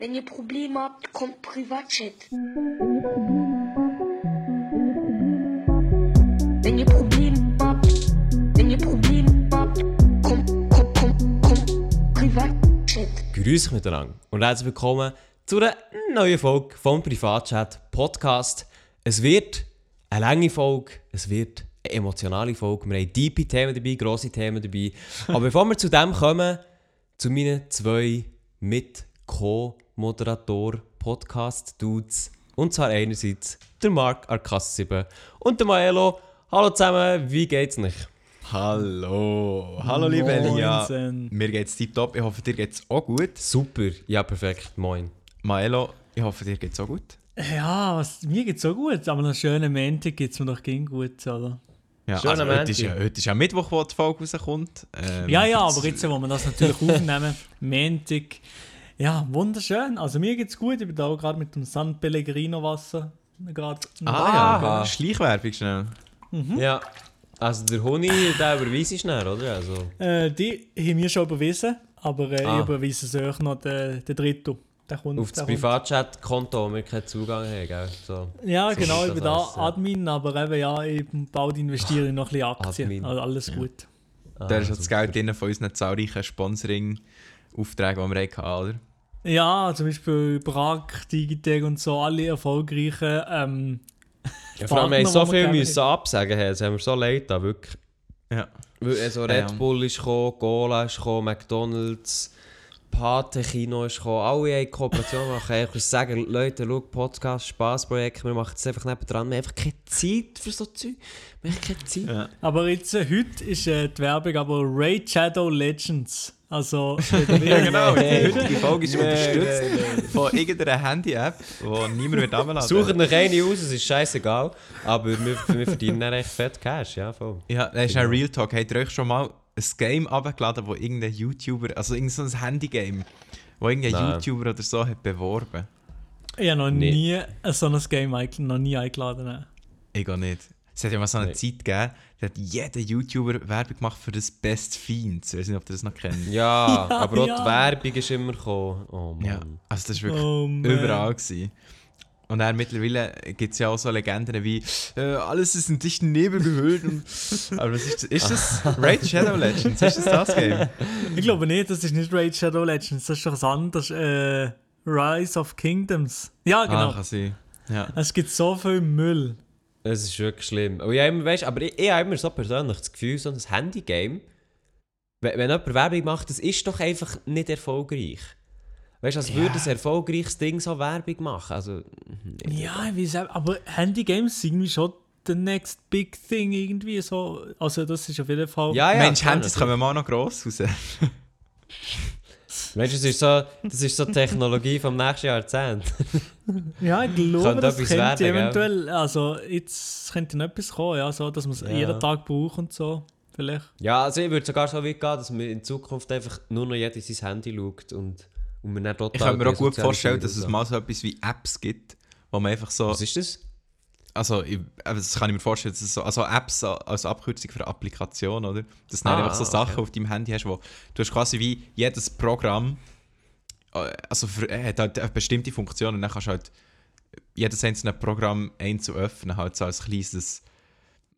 Wenn ihr Probleme habt, kommt Privatchat. Wenn ihr Probleme habt, wenn ihr Probleme habt, kommt, kommt, kommt, kommt Privatchat. Grüß euch miteinander und herzlich willkommen zu einer neuen Folge vom Privatchat Podcast. Es wird eine lange Folge, es wird eine emotionale Folge. Wir haben tiefe Themen dabei, grosse Themen dabei. Aber bevor wir zu dem kommen, zu meinen zwei mit Co-Moderator Podcast Dudes. Und zwar einerseits der Marc Arcassibe und der Maelo. Hallo zusammen, wie geht's nicht? Hallo, hallo liebe Elia. Moinsen. Mir geht's tiptop, ich hoffe dir geht's auch gut. Super, ja perfekt, moin. Maelo, ich hoffe dir geht's auch gut. Ja, was, mir geht's so gut, aber einen schönen Montag geht's mir doch gegen gut, oder? Ja, also, heute, ist ja, heute ist ja Mittwoch, wo die Folge rauskommt. Ähm, Ja, ja, aber jetzt, wo wir das natürlich aufnehmen, Montag, ja, wunderschön. Also mir geht's gut, ich bin da auch gerade mit dem San Pellegrino Wasser gerade. Ah Aha. ja, Schleichwerbung schnell. Ja, also der Honig, der überweise ich schnell, oder? Also, Äh, die haben wir schon überwiesen, aber äh, Ah. ich überweise es euch noch den, den dritten. Der kommt, auf das. Privatchat-Konto, wo wir keinen Zugang haben, gell? So. Ja, So genau, ich bin da alles, ja. Admin, aber eben ja, ich bald investiere ich noch ein bisschen Aktien. Admin. Also alles gut. Ah, da ist ja das. Geld drin von unseren zahlreichen Sponsoring-Aufträgen, die wir hatten, oder? Ja, zum Beispiel Prag, Digitec und so, alle erfolgreichen. Ähm, Ja, vor allem, wir haben so viel müssen absagen, hey, das haben wir so leid da wirklich. Ja. Also Red ja. Bull ist gekommen, Cola ist gekommen, McDonalds, Pate Kino ist gekommen, alle haben Kooperation machen. Ich muss sagen, Leute, schau, Podcast, Spaßprojekt, wir machen es einfach nebendran. Wir haben einfach keine Zeit für so Zeug. Wir haben keine Zeit. Ja. aber jetzt, äh, heute ist äh, die Werbung aber Raid Shadow Legends. Also, Ja, genau. Die heutige Folge ist unterstützt von irgendeiner Handy-App, die niemand wird runterladen Sucht noch eine aus, es ist scheißegal. Aber wir, wir verdienen dann echt fett Cash, ja voll. Ja, das ist ein Real Talk. Habt ihr euch schon mal ein Game abgeladen, wo irgendein YouTuber, also irgendein so Handy-Game, wo irgendein Nein. YouTuber oder so hat beworben? ich habe noch Nee. nie ein so ein Game eingeladen, noch nie eingeladen. Ich auch nicht. Es hat ja mal so eine Nee. Zeit gegeben, da hat jeder YouTuber Werbung gemacht für das Best Fiends. Ich weiß nicht, ob ihr das noch kennt. Ja, Ja, aber auch ja. die Werbung ist immer gekommen. Oh Mann. Ja, also das war wirklich Oh, überall. Gewesen. Und dann mittlerweile gibt es ja auch so Legenden wie äh, alles ist in dichten Nebel gehüllt. Und, aber was ist das? Ist das Raid Shadow Legends? Ist das das Game? Ich glaube nicht, das ist nicht Raid Shadow Legends, das ist doch was anderes. Äh, Rise of Kingdoms. Ja, genau. Ah, kann sein. Ja. es gibt so viel Müll. Es ist wirklich schlimm. Und ich immer, weißt, aber ich, ich habe immer so persönlich das Gefühl, so ein Handygame, wenn, wenn jemand Werbung macht, das ist doch einfach nicht erfolgreich. Weißt du, als Ja. würde ein erfolgreiches Ding so Werbung machen. Also. Ja, ich weiß auch, aber Handygames sind irgendwie schon the next big thing irgendwie so. Also das ist auf jeden Fall... ja, ja. Mensch, Handys kommen mal noch gross raus. Weißt du, das ist, so, das ist so die Technologie vom nächsten Jahrzehnt. Ja, ich glaube, Könnte das könnte werden, gell? eventuell, also jetzt könnte noch etwas kommen, ja, so, dass man es Ja. jeden Tag braucht und so, vielleicht. Ja, also ich würde sogar so weit gehen, dass man in Zukunft einfach nur noch jeder sein Handy schaut und, und man dann total Ich kann mir auch gut vorstellen, dass es so. mal so etwas wie Apps gibt, wo man einfach so. Was ist das? Also, ich, das kann ich mir vorstellen, dass es so, also Apps als Abkürzung für Applikation, oder? Dass du Ah, einfach so okay. Sachen auf deinem Handy hast, wo du hast quasi wie jedes Programm, also für, äh, hat halt eine bestimmte Funktion und dann kannst du halt jedes einzelne Programm einzeln öffnen, halt so als kleines,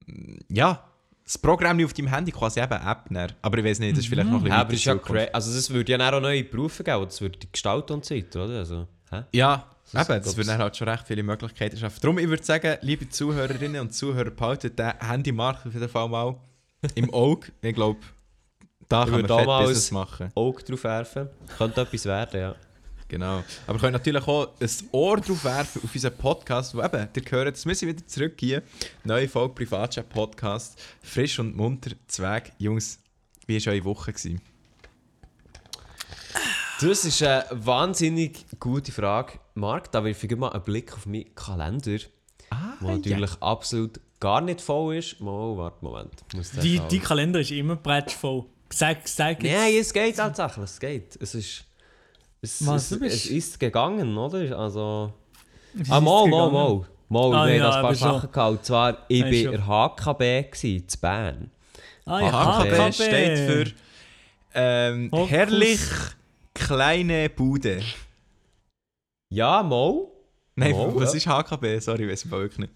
mm, ja, das Programm auf deinem Handy quasi eben eine App, dann. aber ich weiß nicht, das ist vielleicht noch ein bisschen Ja, aber ist ja Also das würde ja auch neue Berufe geben, das würde die Gestalten und so weiter, oder? Also, hä? Ja, eben, das würde halt schon recht viele Möglichkeiten schaffen. Darum, ich würde sagen, liebe Zuhörerinnen und Zuhörer, behaltet den Handymarkt auf jeden Fall mal im Auge. Ich glaube, da Ich kann man fett Business machen. Auge drauf werfen. Könnte etwas werden, ja. Genau. Aber ihr könnt natürlich auch ein Ohr drauf werfen auf unseren Podcast, wo eben, ihr hört, jetzt müssen wir wieder zurück hier. Neue Folge Privatchat Podcast. Frisch und munter, Zweig. Jungs, wie war eure Woche? Gewesen? Das ist eine wahnsinnig gute Frage. Marc, da wirf ich mal einen Blick auf meinen Kalender, Ah, der natürlich absolut gar nicht voll ist. Mal, warte, Moment. Die, die Kalender ist immer bretschvoll. Sag, sag jetzt. Nein, es geht tatsächlich, es geht. Es ist... Es, Was, es, es ist gegangen, oder? Also... Es Ah, mal, mal, mal. Mal, Ah, wir ja, ein paar. Sachen gehabt. Und zwar, ich war schon. in HKB gewesen, in Bern. Ah, ja, HKB HKB. steht für ähm, herrlich kleine Bude. Ja, mal. Nein, Mal, was ja. ist HKB? Sorry, weiß ich wirklich nicht.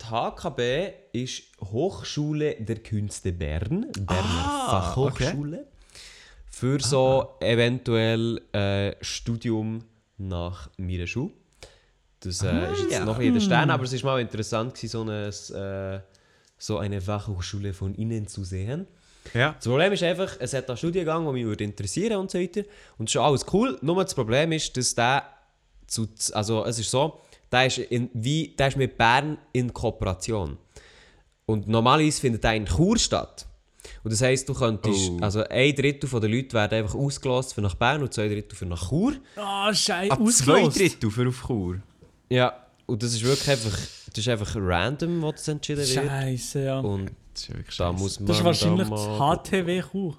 Die HKB ist Hochschule der Künste Bern, Berner Ah, Fachhochschule. Für so eventuell äh, Studium nach meiner Schule. Das äh, ist jetzt ja. noch in den Stern, aber es ist mal interessant, gewesen, so eine, äh, so eine Fachhochschule von innen zu sehen. Ja. Das Problem ist einfach, es hat einen Studiengang, der mich würde interessieren und so weiter. Und das ist schon alles cool. Nur das Problem ist, dass der zu, also es ist so, der ist, in, wie, der ist mit Bern in Kooperation. Und normalerweise findet der in Chur statt. Und das heisst, du könntest, Oh. also ein Drittel der Leute werden einfach ausgelost für nach Bern und zwei Drittel für nach Chur. Ah, scheiße, Ah, zwei Drittel für auf Chur. Ja, und das ist wirklich einfach, das ist einfach random, was entschieden wird. Scheiße, ja. Und Das ist wirklich da muss man Das ist wahrscheinlich da das mal- HTW Chur.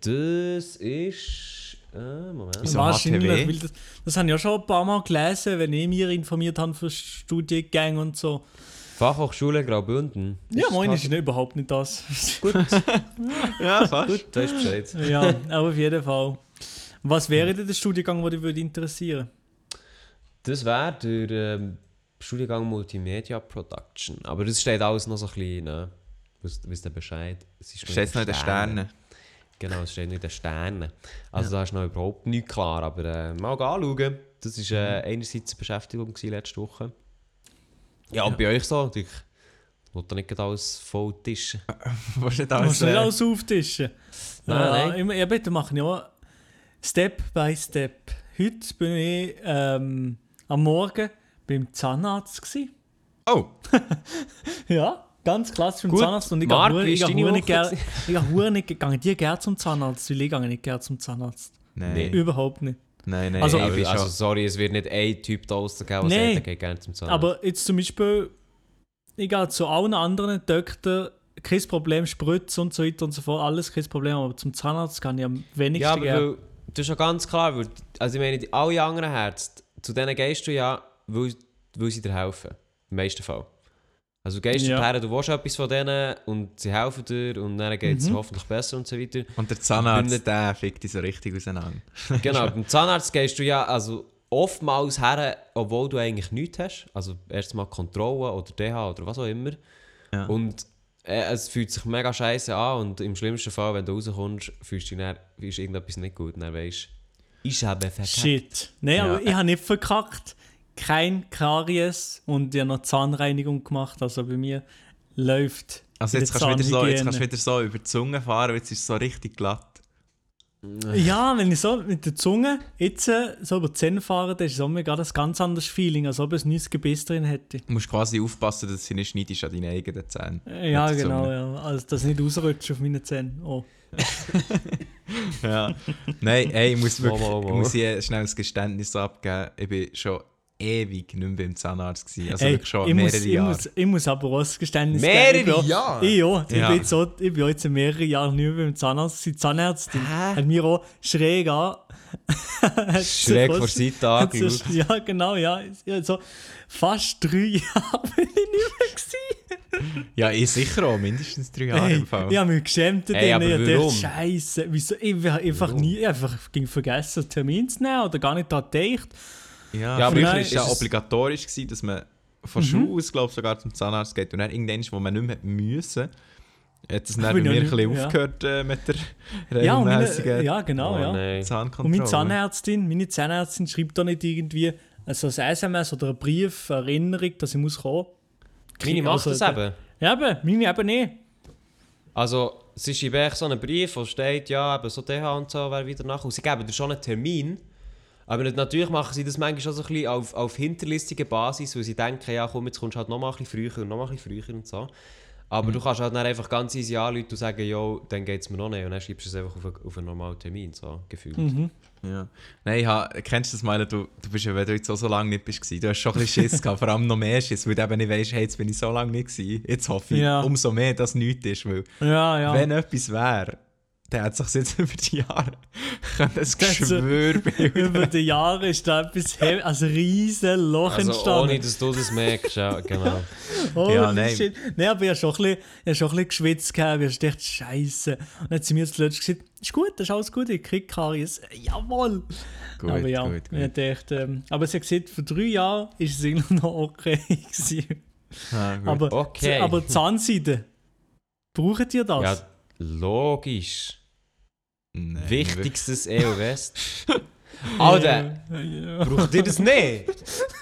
Das ist... Äh, Moment. Wieso Wahrscheinlich, HTW? weil das, das habe ich ja schon ein paar Mal gelesen, wenn ich mich informiert habe für Studiengänge und so. Fachhochschule Graubünden. Ja, moin das ist nicht überhaupt nicht das. Gut, Ja, fast. gut, da ist Bescheid. ja, aber auf jeden Fall. Was wäre denn der Studiengang, der dich würde interessieren? Das wäre der ähm, Studiengang Multimedia Production. Aber das steht alles noch so ein bisschen, ne? Wisst wisst ihr Bescheid? Es ist Steht noch in den Sternen. Genau, es steht noch in den Sternen. Also da ist noch überhaupt nichts klar, aber äh, mal anschauen. Das war äh, einerseits eine Beschäftigung letzte Woche. Ja, und bei euch so? Ich wollte nicht gerade alles voll tischen. Was nicht Du alles... musst nicht Äh, alles auftischen. Nein, ja, nein. Immer, ja, bitte machen ja Step by Step. Heute bin ich ähm, am Morgen beim Zahnarzt. Gewesen. oh, Ja, ganz klassisch beim Gut. Zahnarzt. Und ich Marc, hure- ich gehe nicht gewesen? ich hure nicht, gehe dir gerne zum Zahnarzt, weil ich gehe nicht gerne zum Zahnarzt. nein. Nee. Überhaupt nicht. Nein, nein. Also- ich Also, bin also sorry, es wird nicht ein Typ da draussen geben, der Nein. sagt, er geht gerne zum Zahnarzt. Aber jetzt zum Beispiel, ich gehe zu allen anderen Doktoren, kein Problem, Spritze und so weiter und so fort, alles kein Problem, aber zum Zahnarzt kann ich am wenigsten Ja, aber weil, das ist ja ganz klar, weil, also ich meine, die- alle anderen Ärzte, zu denen gehst du ja, weil, weil sie dir helfen. Im meisten Fall. Also du gehst Ja. dorthin, du willst etwas von denen und sie helfen dir und dann geht es Mhm. hoffentlich besser und so weiter. Und der Zahnarzt, nicht- der fickt dich so richtig auseinander. Genau, beim Zahnarzt gehst du ja also oftmals her, obwohl du eigentlich nichts hast. Also erstmal Kontrolle oder DH oder was auch immer. Ja. Und äh, es fühlt sich mega scheiße an und im schlimmsten Fall, wenn du rauskommst, fühlst du dich dann, ist irgendetwas nicht gut und dann weißt du, ich habe verkackt. Shit. Nein, Ja. aber ich habe nicht verkackt. Kein Karies und habe noch Zahnreinigung gemacht. Also bei mir läuft. Also jetzt kannst, du wieder so, jetzt kannst du wieder so über die Zunge fahren, jetzt ist es so richtig glatt. Ja, wenn ich so mit der Zunge jetzt äh, so über die Zähne fahre, dann ist es auch mir gerade ein ganz anderes Feeling, als ob ich ein neues Gebiss drin hätte. Du musst quasi aufpassen, dass sie nicht schneidest an deinen eigenen Zähnen. Äh, Ja, genau, Zunge. ja. Also, dass nicht ausrutscht auf meine Zähne. Oh. Ja. Nein, ey, ich muss wirklich, Mal, mal, mal. ich muss hier schnell ein Geständnis abgeben. Ich bin schon ewig nicht mehr beim Zahnarzt gewesen. Also Ey, schon ich, mehrere muss, ich, Jahre. muss, ich muss aber auch ein Geständnis Mehrere geben. Ich Jahre? Ich, ja, ich, Ja. bin jetzt so, ich bin jetzt mehrere Jahre nicht mehr beim Zahnarzt. Die Zahnärztin hat mir auch schräg an. Schräg vor sie- angeschaut. Ja, genau, ja. ja so fast drei Jahre bin ich nicht mehr gewesen. Ja, ich sicher auch, mindestens drei Jahre Ey, im Fall. ich habe mich geschämt. Ey, aber ich dachte? Scheiße, wieso? Ich habe einfach Warum? nie, ich einfach ging vergessen, einen Termin zu nehmen oder gar nicht daran gedacht. Ja, Ja, aber früher war es ja obligatorisch, gewesen, dass man von Mhm. Schule aus, glaube ich, sogar zum Zahnarzt geht. Und dann irgendwann, wo man nicht mehr müssen, hat es dann bei mir ein bisschen ja. aufgehört äh, mit der Ja, regelmäßigen ja, genau, Oh, ja. Zahnkontrolle. Und meine Zahnärztin, meine Zahnärztin schreibt da nicht irgendwie also ein SMS oder einen Brief, eine Erinnerung, dass ich muss kommen. Meine macht Also, das eben. Ja, eben, meine eben nicht. Also, es ist eben so ein Brief, wo steht, ja, eben so DH und so, wer wieder nach. Und sie geben dir schon einen Termin. Aber natürlich machen sie das manchmal schon so ein bisschen auf, auf hinterlistige Basis, weil sie denken, ja komm, jetzt kommst du halt noch mal ein bisschen früher und noch mal ein bisschen früher und so. Aber du kannst halt dann einfach ganz easy anrufen und sagen, jo, dann geht es mir noch nicht. Und dann schreibst du es einfach auf einen, auf einen normalen Termin, so gefühlt. Mhm. Ja. Nein, ich ha, kennst du das mal, du, du bist ja, wenn du jetzt auch so lange nicht bist, gewesen, du hast schon ein bisschen Schiss gehabt, vor allem noch mehr Schiss, weil du eben nicht weißt, hey, jetzt bin ich so lange nicht gewesen. Jetzt hoffe ich Ja. umso mehr, dass nichts ist, weil Ja, ja. wenn etwas wäre, dann hat sich jetzt über die Jahre Das Geschwür. Über die Jahre ist da etwas, also riesen Loch Also entstanden. ohne, dass du das merkst, ja, genau. Oh, Ja, ja, nein. nein. Nein, aber ich habe schon ein bisschen, ich habe schon ein bisschen geschwitzt gehabt. Ich habe gedacht, Scheiße. Und dann hat sie mir zuletzt gesagt, ist gut, das ist alles gut, ich kriege Karies. Jawohl! Gut, aber ja, gut, ich gut. dachte, ähm, aber sie hat gesagt, vor drei Jahren ist es irgendwie noch okay gewesen. Ah, gut. Aber, Okay. aber Zahnseide, braucht ihr das? Ja, logisch. Nein, Wichtigstes EO-West. Alter, Ja, ja. braucht ihr das nicht?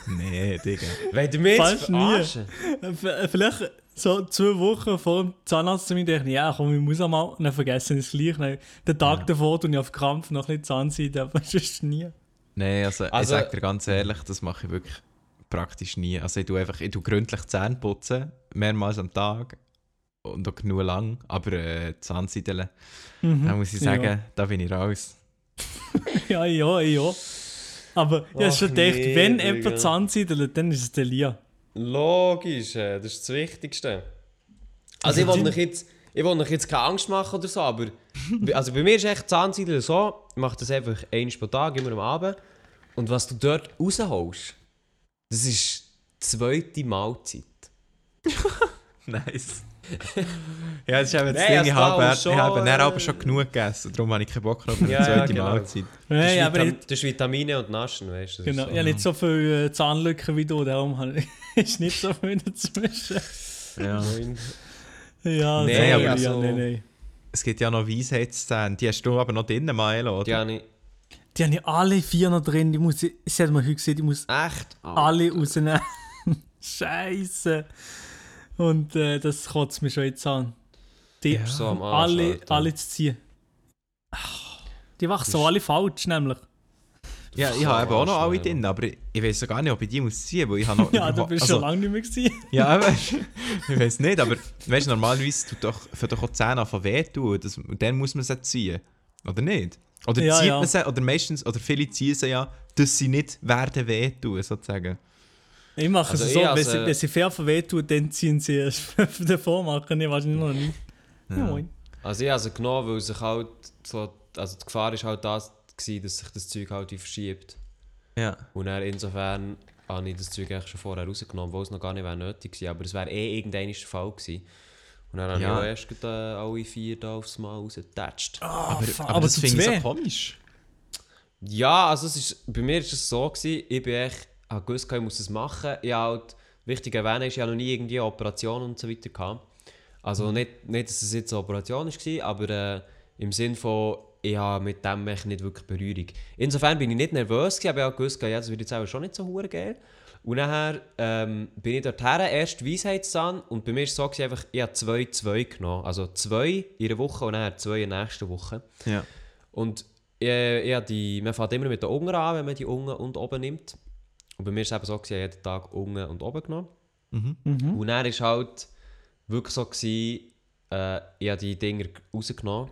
Nee, Digga. Wollt ihr mich jetzt verarschen? V- Vielleicht so zwei Wochen vor dem Zahnarzttermin dachte ich, ja komm, ich muss auch mal, und dann vergessen ich es gleich. Dann, den Tag davor tue ich auf Krampf noch ein bisschen Zahnseide, aber sonst nie. Nein, also, Also- ich sag dir ganz ehrlich, das mache ich wirklich praktisch nie. Also ich tue einfach, ich tue gründlich Zähne putzen, mehrmals am Tag und auch genug lang, aber äh, Zahnseideln, Mhm. da muss ich sagen, da bin ich raus. Ja, ja, ja. Aber ich habe schon gedacht, nee, wenn Digga. jemand Zahnseidelt, dann ist es der Lia. Logisch, äh, das ist das Wichtigste. Also ich Also will die- euch jetzt, ich will euch jetzt keine Angst machen oder so, aber bei- also bei mir ist echt Zahnseidel so, ich mache das einfach einmal pro Tag, immer am Abend. Und was du dort rausholst, das ist die zweite Mahlzeit. Nice. Ja, das ist eben das Ding, also ich habe, schon, ich habe äh, aber schon genug gegessen, darum habe ich keinen Bock auf eine Ja, ja, zweite genau. Mahlzeit. Das, Nein, ist aber Vitam- ich, das ist Vitamine und Naschen, weißt du. das genau, so. ich habe nicht so viele äh, Zahnlücken wie du, darum habe ich- ist nicht so viel dazwischen. Ja. Nein. Ja, Nee, sorry, aber ja, also- nein, nein. Es gibt ja noch Weisheitszähne, die hast du aber noch drinnen, Maelo, oder? Die habe ich Die haben ja alle vier noch drin. Die muss, ich- sie hat mir heute gesehen, die muss echt... alle rausnehmen. Scheiße. Und äh, das kotzt mich schon jetzt an. Die Ja. So am Arsch, alle, Alter. alle zu ziehen. Ach, Die machen so alle falsch, nämlich. Ja, ich habe eben auch noch alle drin, aber ich, ich weiß gar nicht, ob ich die muss ziehen, weil ich habe noch... Ja, du bist also, schon lange nicht mehr gewesen. Ja, aber ich weiß nicht, aber weißt du, normalerweise tut doch, für doch auch die Zähne anfangen wehtun, das, und dann muss man sie ziehen. Oder nicht? Oder Ja, zieht ja. man sie, oder meistens, oder viele ziehen sie ja, dass sie nicht werden wehtun, sozusagen. Ich mache Also es so, wenn, als, sie, äh, wenn sie fair verweht tut, dann ziehen sie es davor machen. Ich weiß nicht noch nicht. Ja. moin. Also ich habe sie genommen, weil sich halt so... Also die Gefahr ist halt das, gewesen, dass sich das Zeug halt wie verschiebt. Ja. Und dann insofern habe ich das Zeug eigentlich schon vorher rausgenommen, wo es noch gar nicht wäre nötig gewesen. Aber es wäre eh irgendein Fall gewesen. Und dann habe Ja. ich auch erst äh, alle vier da aufs Mal rausgetatscht. Aber, fuck, aber, das finde ich so komisch. Ja, also es ist, bei mir war es so, gewesen, ich bin echt, habe gewusst, ich muss es machen. Ich halt, wichtig erwähnen ist, ich habe noch nie irgendwie eine Operation und so weiter gehabt. Also nicht, nicht, dass es jetzt eine Operation war, aber äh, im Sinn von, ich habe mit dem nicht wirklich Berührung. Insofern bin ich nicht nervös, gewesen, aber ich habe gewusst, ja, das wird jetzt auch schon nicht so hure geil. Und nachher ähm, bin ich dorthin, erst Weisheitszahn und bei mir war es so, gewesen, einfach, ich habe zwei, zwei genommen. Also zwei in einer Woche und nachher zwei in der nächsten Woche. Ja. Und äh, ich habe die, man fängt immer mit der Unge an, wenn man die Unge und oben nimmt. Und bei mir war es eben so, gewesen, ich habe jeden Tag Unge und oben genommen. Mhm. Und dann war es halt wirklich so, gewesen, äh, ich habe die Dinger rausgenommen,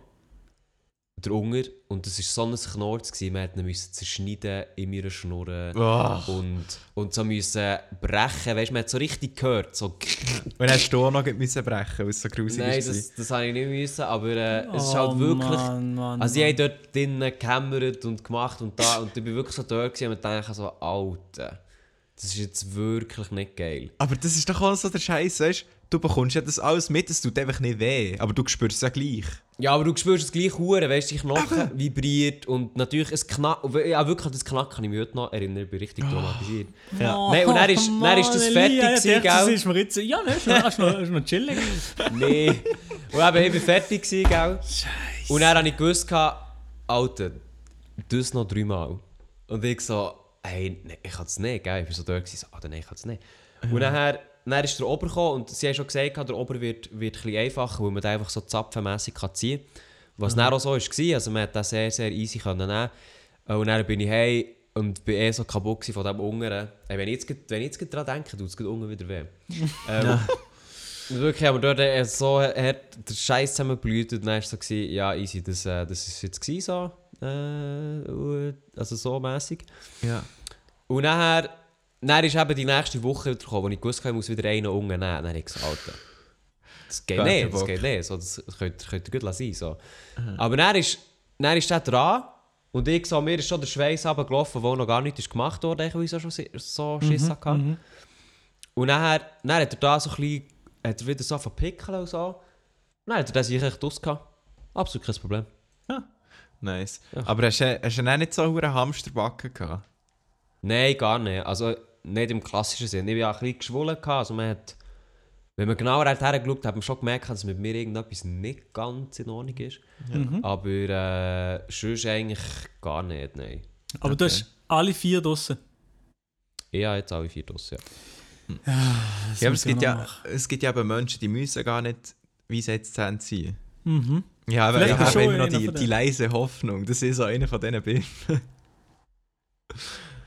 der Unger, und das war so ein Knorz, gewesen, man musste ihn müssen zerschneiden in meiner Schnur Oh. und, und so müssen brechen, weißt du, man hat so richtig gehört, so Und hast du auch noch müssen brechen, weil es so grusig Nein, war. das, das habe ich nicht müssen, aber äh, es ist Oh, halt wirklich... Mann, Mann, Also ich habe dort drinnen gehämmert und gemacht und da und ich bin wirklich so dort gewesen und dachte so, Alter, das ist jetzt wirklich nicht geil. Aber das ist doch auch so der Scheiß, weißt du? Du bekommst ja das alles mit, es tut einfach nicht weh, aber du spürst es ja gleich. Ja, aber du spürst es gleich hure, weißt du, die Knochen vibriert und natürlich es knack, ja wirklich das Knack kann ich mich heute noch erinnern, ich bin richtig traumatisiert. Ja. Nein, und dann ist- dann ist das Mann, fertig ich gewesen, dachte, das gell? ist mir jetzt, ja, ne, ist noch, ist noch, ist noch chillig. Nee. Und eben, ich bin fertig gewesen, gell? Und dann habe ich gewusst, Alter, das noch dreimal. Und ich so, hey, nee, ich kann es nicht, gell? Ich bin so dort gewesen, so, Alter, nein, ich kann es nicht. Und nachher, dann ist der Ober gekommen und sie haben schon gesagt, der Ober wird, wird ein bisschen einfacher, weil man den einfach so zapfenmässig ziehen kann. Was dann auch so war, also man hat das sehr, sehr easy können nehmen. Und dann bin ich hey und bin eh so kaputt von diesem Ungeren. Hey, wenn ich jetzt, wenn ich jetzt grad dran denke, tut es unten wieder weh. ähm, Wirklich, aber dort äh, so hat der Scheiß zusammengeblüht und dann war es so, gewesen, ja, easy, das, äh, das ist jetzt gewesen, so. Äh, also so mäßig. Ja. Und nachher, dann ist eben die nächste Woche wieder gekommen, wo ich gewusst habe, ich muss wieder einen unten nehmen. Dann habe ich gesagt, Alter, das geht nicht, das geht nicht. So, das könnt, könnt ihr gut sein. So. Aber dann ist, dann ist der dran und ich so, mir ist schon der Schweiß runtergelaufen, wo noch gar nichts gemacht wurde, weil ich so, schon so Schiss hatte. Und nachher, dann hat er da so ein bisschen, hat er wieder so verpickeln und so. Dann hat er das echt ausgehabt. Absolut kein Problem. Nice. Ja. Aber hast du, hast du dann nicht so einen Hamsterbacken gehabt? Nein, gar nicht. Also nicht im klassischen Sinn. Ich war auch ein bisschen geschwollen. Also man hat, wenn man genauer hergeschaut hat, hat man schon gemerkt, dass mit mir irgendetwas nicht ganz in Ordnung ist. Mhm. Aber äh, sonst eigentlich gar nicht, nein. Aber du Okay. hast alle vier draussen. Ich habe jetzt alle vier Dossen, ja. Das Ja, aber muss es gibt ja, machen. es gibt ja eben Menschen, die müssen gar nicht wie sie jetzt ziehen. Mhm. Ja, aber Vielleicht ich habe immer noch die, die leise Hoffnung. Das ist so einer von diesen Bildern.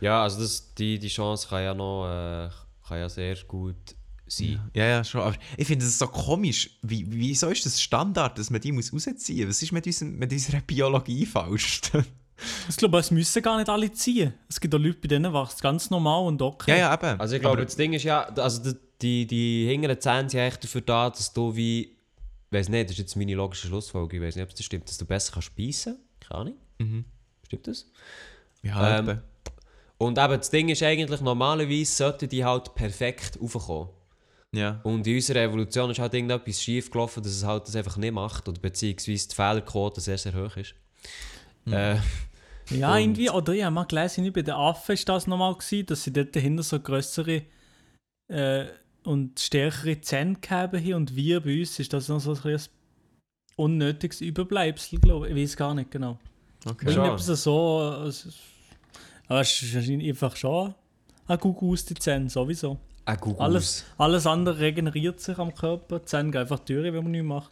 Ja, also das, die, die Chance kann ja noch äh, kann ja sehr gut sein. Ja, ja, schon. Aber ich finde es so komisch. Wie, wieso ist das Standard, dass man die muss rausziehen muss? Was ist mit, unserem, mit unserer Biologie falsch? Ich glaube, es müssen gar nicht alle ziehen. Es gibt auch Leute, bei denen wächst es ganz normal und okay. ja, ja, eben. Also ich glaube, das Ding ist ja, also die, die, die hinteren Zähne sind eigentlich dafür da, dass du wie, ich weiß nicht, das ist jetzt meine logische Schlussfolgerung, ich weiß nicht, ob das stimmt, dass du besser kannst speisen Keine Ahnung. Mhm. Stimmt das? Ja, Ähm, eben. Und eben, das Ding ist eigentlich, normalerweise sollten die halt perfekt raufkommen. ja. Und in unserer Evolution ist halt irgendetwas schief gelaufen, dass es halt das einfach nicht macht, oder beziehungsweise die Fehlerquote sehr, sehr hoch ist. Äh, Ja, irgendwie. Oder ich habe mal gelesen, nicht bei den Affen war das nochmal, gewesen, dass sie dort dahinter so größere äh, und stärkere Zähne gehabt haben. Und wir bei uns ist das noch so ein, unnötiges Überbleibsel, glaube ich. Ich weiß gar nicht genau. Okay. Irgendetwas so. ist- Aber es ist wahrscheinlich einfach schon ein Gugu aus den Zähnen, sowieso. ein Gugus. Alles, alles andere regeneriert sich am Körper. Die Zähne gehen einfach durch, wenn man nichts macht.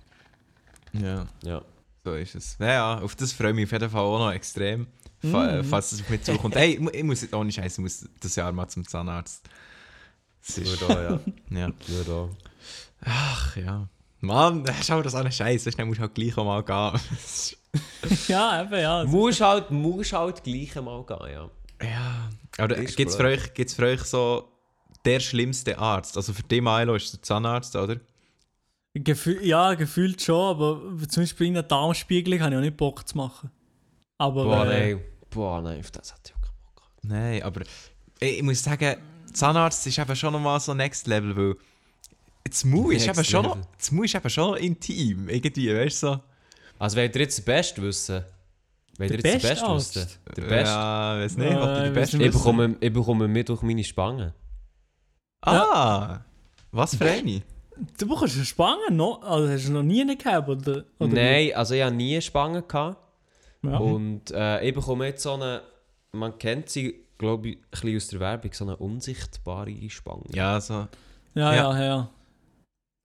Ja, Ja. so ist es. Ja, ja, auf das freue ich mich auf jeden Fall auch noch extrem. Fa Mhm. Falls es auf mich zukommt. Hey, ich mu- ich muss, ohne Scheiß, ich muss das Jahr mal zum Zahnarzt. Das ist, Nur da, ja. ja. Nur da. Ach ja. Mann, schau das an, Scheiße. Dann musst du halt gleich auch mal gehen. ja, eben, ja. Du musst halt, musst halt gleich einmal gehen, ja. Ja. Aber gibt es für, euch- gibt's für euch so der schlimmste Arzt? Also für dich, Milo, ist der Zahnarzt, oder? Gefühl, ja, gefühlt schon, aber zum Beispiel in einer Darmspiegelung habe ich auch nicht Bock zu machen. Aber Boah, äh, nein. Boah, nein, auf das hat ich auch keinen Bock. gehabt. Nein, aber ich, ich muss sagen, Zahnarzt ist eben schon nochmal so Next Level, weil das Mu ist, eben schon das Mu ist eben schon intim, irgendwie, weißt du so? Also, wollt ihr jetzt den Besten wissen? Ihr Der jetzt den beste Besten Arzt? wissen? Der Beste? Ja, weiß nicht, ob die Beste Ich bekomme, ich bekomme mit durch meine Spangen. Ah, was für eine? du bekommst eine Spange noch? Also hast du noch nie eine gehabt? Oder, oder Nein, also ich hatte nie Spangen. Gehabt. wie? Ja. Und äh, ich bekomme jetzt so eine, man kennt sie, glaube ich, ein bisschen aus der Werbung, so eine unsichtbare Spange. Ja, so. ja, ja. ja, ja.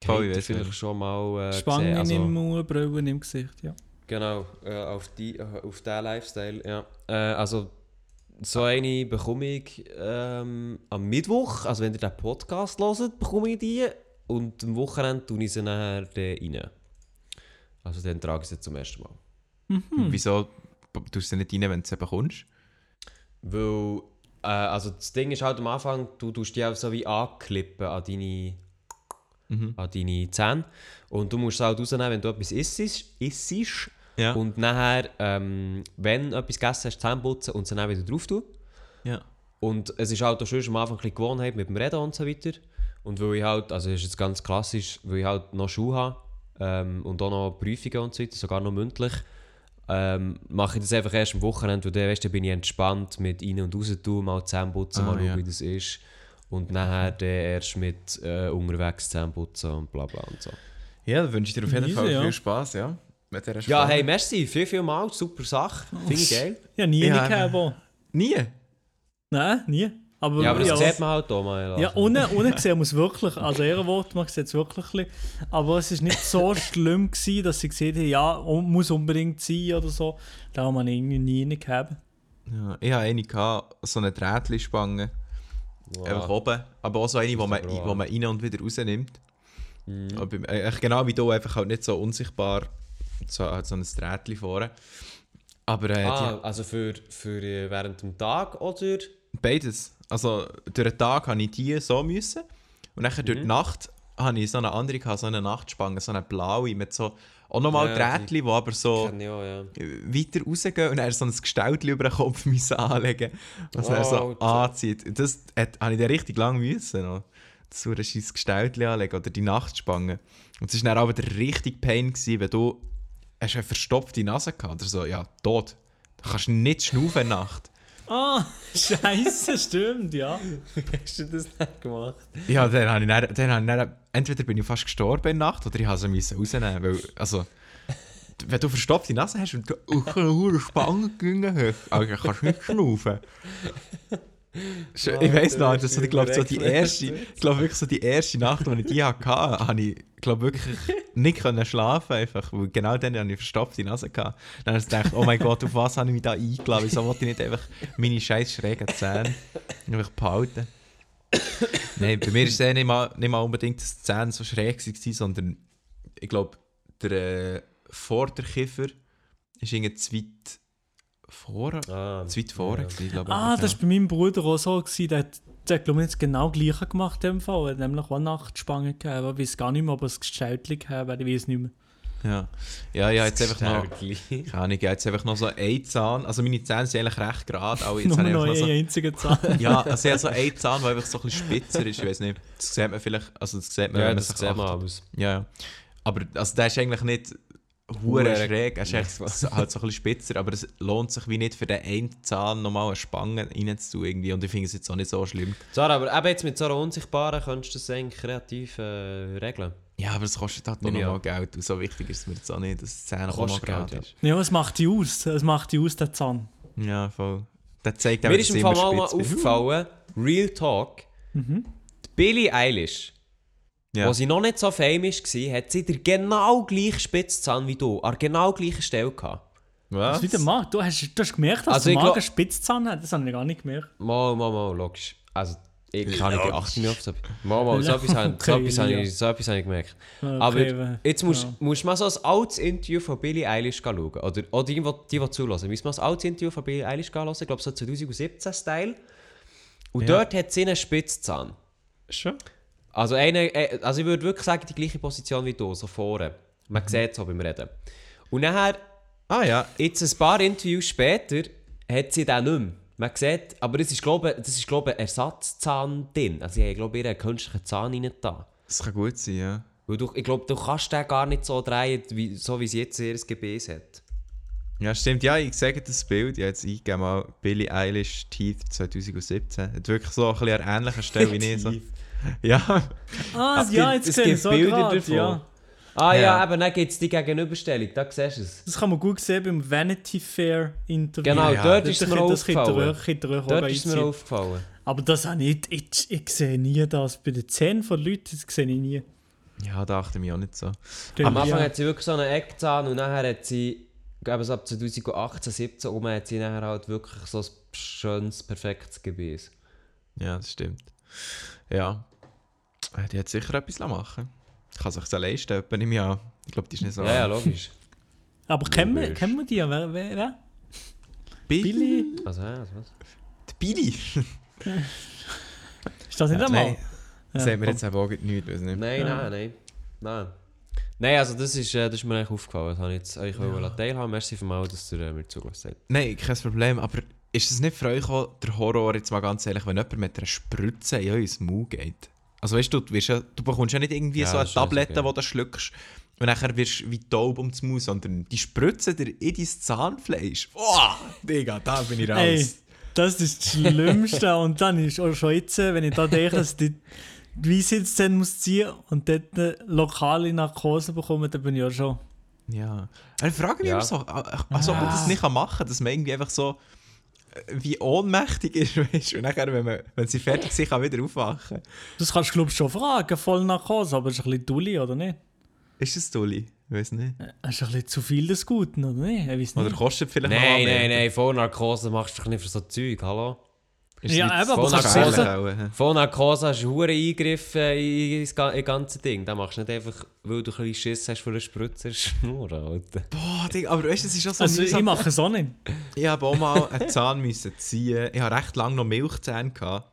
Ich vielleicht schon mal äh, Spangen gesehen. Also, im Mund, Brillen im Gesicht, ja. Genau, äh, auf, die, äh, auf diesen Lifestyle, ja. Äh, also, so eine bekomme ich ähm, am Mittwoch, also wenn ihr den Podcast hört, bekomme ich die. Und am Wochenende tue ich sie nachher rein. Also dann trage ich sie zum ersten Mal. Mhm. Wieso tust du sie nicht rein, wenn du sie bekommst? Weil, äh, also das Ding ist halt am Anfang, du tust die auch so wie anklippen an deine, Mhm. an deine Zähne. Und du musst es halt rausnehmen, wenn du etwas isst. isst Ja. Und nachher, ähm, wenn du etwas gegessen hast, Zähne putzen und sie dann wieder drauf tun. ja. Und es ist halt auch schon am Anfang ein bisschen Gewohnheit mit dem Reden und so weiter. Und weil ich halt, also das ist jetzt ganz klassisch, weil ich halt noch Schuhe habe ähm, und auch noch Prüfungen und so weiter, sogar noch mündlich, ähm, mache ich das einfach erst am Wochenende, weil dann, weißt, du, dann bin ich entspannt mit rein und raus tun, mal Zähne putzen, Ah, mal schauen, ja. wie das ist. Und nachher dann erst mit äh, unterwegs Zähne putzen und bla bla und so. Ja, dann wünsche ich dir auf jeden Fall ja. viel Spaß, ja. Mit dieser Ja, hey, merci, viel, viel mal, super Sache, finde ich geil. Ja, nie Ja, eine gehabt. Nie? Nein, nie. Aber, Ja, aber das ja, sieht man halt auch mal. Ja, ohne, ohne gesehen muss wirklich, also Ehrenwort, man sieht es wirklich ein bisschen, aber es ist nicht so schlimm gewesen, dass sie gesehen haben, ja, um- muss unbedingt sein oder so. Darum habe ich irgendwie nie eine gehabt. Ja, ich hatte eine, gehabt, so eine Drähtli-Spange. Wow. Einfach oben. Aber auch so eine, die man, wo man rein und wieder rausnimmt. Mhm. Äh, echt genau wie du, einfach halt nicht so unsichtbar. So, so ein Drähtli vorne. Aber äh, Ah, also für, für äh, während dem Tag oder? die, beides. Also durch den Tag habe ich die so müssen. Und dann durch Mhm. die Nacht habe ich so eine andere, gehabt, so eine Nachtspange, so eine blaue mit so auch nochmal Ja, Drähtli, die aber so auch, ja. weiter rausgehen und dann so ein Gestalt über den Kopf müssen anlegen was er so Alter. anzieht. Das hat, habe ich dann richtig lange müssen. noch. So ein scheiß Gestalt anlegen oder die Nachtspange. Und es war dann aber der richtig Pain, gewesen, wenn du hast du eine verstopfte Nase gehabt? Oder so, ja, tot. Du kannst nicht schnaufen in der Nacht. Ah, scheiße, stimmt, ja. Hast du das nicht gemacht? Ja, dann habe ich, dann, dann habe ich dann, entweder bin ich fast gestorben in der Nacht oder ich habe sie müssen rausnehmen, weil, also, wenn du verstopfte Nase hast und du auch eine hohe Spange gegangen hast, also kannst du nicht schnaufen. Ich weiß noch, das war, ich glaube, so die erste, ich glaube wirklich so die erste Nacht, als ich die hatte, habe ich, glaube wirklich nicht können schlafen einfach, weil genau dann hatte ich verstopfte Nase gehabt. Dann habe ich gedacht, oh mein Gott, auf was habe ich mich da eingeladen? Wieso wollte ich nicht einfach meine scheiß schrägen Zähne einfach behalten? Nein, bei mir ist es eh nicht mal, nicht mal unbedingt, dass die Zähne so schräg waren, sondern ich glaube, der äh, Vorderkiefer ist irgendwie zu weit vor, Ah, zu weit vorne. ja. Ah, das war bei meinem Bruder auch so. Gewesen. Der hat, der hat glaube ich, jetzt genau gleiche gemacht in dem Fall. Er hat nämlich auch Nachtspange gehabt. Aber Ich weiß gar nicht mehr, ob er es gestellt gehabt ich weiß nicht mehr. Ja, ja, ja jetzt einfach noch, keine Ahnung, jetzt einfach noch so ein Zahn, also meine Zähne sind eigentlich recht gerade, aber jetzt Nur habe ich noch einen so, einzigen Zahn. ja, also ich habe so ein Zahn, der einfach so ein bisschen spitzer ist, ich weiß nicht, das sieht man vielleicht, also das sieht man, Ja, wenn man das sich sieht man aus. Ja, ja. Aber also der ist eigentlich nicht hure schräg, er ist echt halt so ein bisschen spitzer, aber es lohnt sich wie nicht für den einen Zahn nochmal eine Spange reinzutun irgendwie und ich finde es jetzt auch nicht so schlimm. Sarah, aber eben jetzt mit so einer unsichtbaren könntest du das eigentlich kreativ äh, regeln. Ja, aber es kostet halt nur Nehme ich noch mal Geld und so wichtig ist es mir jetzt auch nicht, dass die Zähne auch noch Kostet Geld, ist. Ja, was macht die aus? Es macht die aus, der Zahn. Ja, voll. Das zeigt Mir auch, ist dass im ich Fall immer mal, aufgefallen, Real Talk, Mhm. die Billie Eilish, Ja. als sie noch nicht so famous war, hat sie den genau gleichen Spitzzahn wie du, an genau gleichen Stelle gehabt. Was? Was wieder macht? Du hast, du hast gemerkt, dass Also der ich Magen Spitzzahn hat? Das habe ich gar nicht gemerkt. Mal, mal, mal, logisch. Also, ich kann nicht, ich achte nicht auf so etwas. Mal, mal, so etwas habe so okay, etwas habe ich, so etwas habe ich gemerkt. Okay, Aber jetzt musst, ja. musst du mal so ein altes Interview von Billie Eilish schauen. Oder, oder die, die, die, zulassen. Müssen wir ein altes Interview von Billie Eilish hören? Ich glaube, so 2017-Style. Und Ja. dort hat sie einen Spitzzahn. Schon? Also, eine, äh, also ich würde wirklich sagen, die gleiche Position wie du, so vorne. Man sieht es so beim Reden. Und nachher, Ah ja, jetzt ein paar Interviews später, hat sie den nicht mehr. Man sieht, aber das ist, glaube ich, ist, glaube ich, ein Ersatzzahn drin. Also, ich habe, glaube ich, ihren künstlichen Zahn rein da. das kann gut sein, ja. Weil du, ich glaube, du kannst den gar nicht so drehen, wie, so wie sie jetzt ihr Gebäß hat. Ja, stimmt. Ja, ich sage das Bild. Ich habe jetzt eingegeben, mal Billie Eilish Teeth 2017. Hat wirklich so ein bisschen an ähnlicher Stelle wie ich. So. Ja, Ah, Es ja, gibt- jetzt es sehe ich gibt so Bilder gerade, davon. ja. Ah ja, Ja. aber dann gibt es die Gegenüberstellung, da siehst du es. Das kann man gut sehen beim Vanity Fair Interview. Genau, Ja, dort ist es mir aufgefallen. auch Dort ist es mir aufgefallen. Aber das habe ich, ich, ich sehe nie das. Bei den Zähnen von Leuten das sehe ich nie. ja, da achte ich mich auch nicht so. Am Anfang ja. hat sie wirklich so einen Eckzahn und nachher hat sie, ich glaube so ab 2018, 17 um hat sie nachher halt wirklich so ein schönes, perfektes Gebäß. Ja, das stimmt. Ja. Äh, Die hat sicher etwas machen Ich kann sich das leisten, etwa nicht mehr. Ich glaube, die ist nicht so. Ja, ja, logisch. Aber kennen wir, kennen wir die? Wer, wer, wer? Billy? Billy? Also, ja, also was? Die Billy? Ist das nicht Ja, einmal? nein. Das Ja. sagt mir jetzt auch nicht, weiß nicht. Nein, Ja. nein, nein. Nein. Nein, also das ist, äh, das ist mir eigentlich aufgefallen. Das habe ich jetzt euch ja. teilhaben. Merci für mal, dass ihr äh, mir zugelassen habt. Nein, kein Problem. Aber ist es nicht für euch auch der Horror, jetzt mal ganz ehrlich, wenn jemand mit einer Spritze in euer Maul geht? Also weißt du, du, wirst ja, du bekommst ja nicht irgendwie Ja, so eine Tablette, okay. die du schluckst und nachher wirst du wie taub um das Maul, sondern die spritzen dir in dein Zahnfleisch. Boah, Digga, da bin ich raus. Ey, das ist das Schlimmste. und dann ist auch schon jetzt, wenn ich da denke, dass die die Weisheitszähne muss ziehen und dort eine lokale Narkose bekommen, dann bin ich auch schon. Ja. Ich frage mich Ja. immer so, also ob man das nicht machen kann, dass man irgendwie einfach so wie ohnmächtig ist, weißt du, und nachher, wenn, man, wenn sie fertig sind, kann wieder aufwachen. Das kannst du, glaube ich, schon fragen, voll Narkose, aber es ist ein bisschen dulli, oder nicht? Ist das Dulli? Ich weiß nicht. Es ist ein bisschen zu viel des Guten, oder nicht? Ich weiß Oder nicht. kostet vielleicht noch Nein, mehr. nein, nein, Vollnarkose machst du doch nicht für so Zeug, hallo? Ist Ja, eben, aber kannst du sicher- auch, hä? Vollnarkose hast du einen Eingriff in das ganze Ding. Das machst du nicht einfach, weil du ein bisschen Schiss hast für eine Spritze Schnur, Alter. Boah, Digga, aber weißt du, das ist schon so Also, ich mühsam. mache es auch nicht. Ich habe auch mal einen Zahn müssen ziehen. Ich hatte recht lange noch Milchzähne. Gehabt.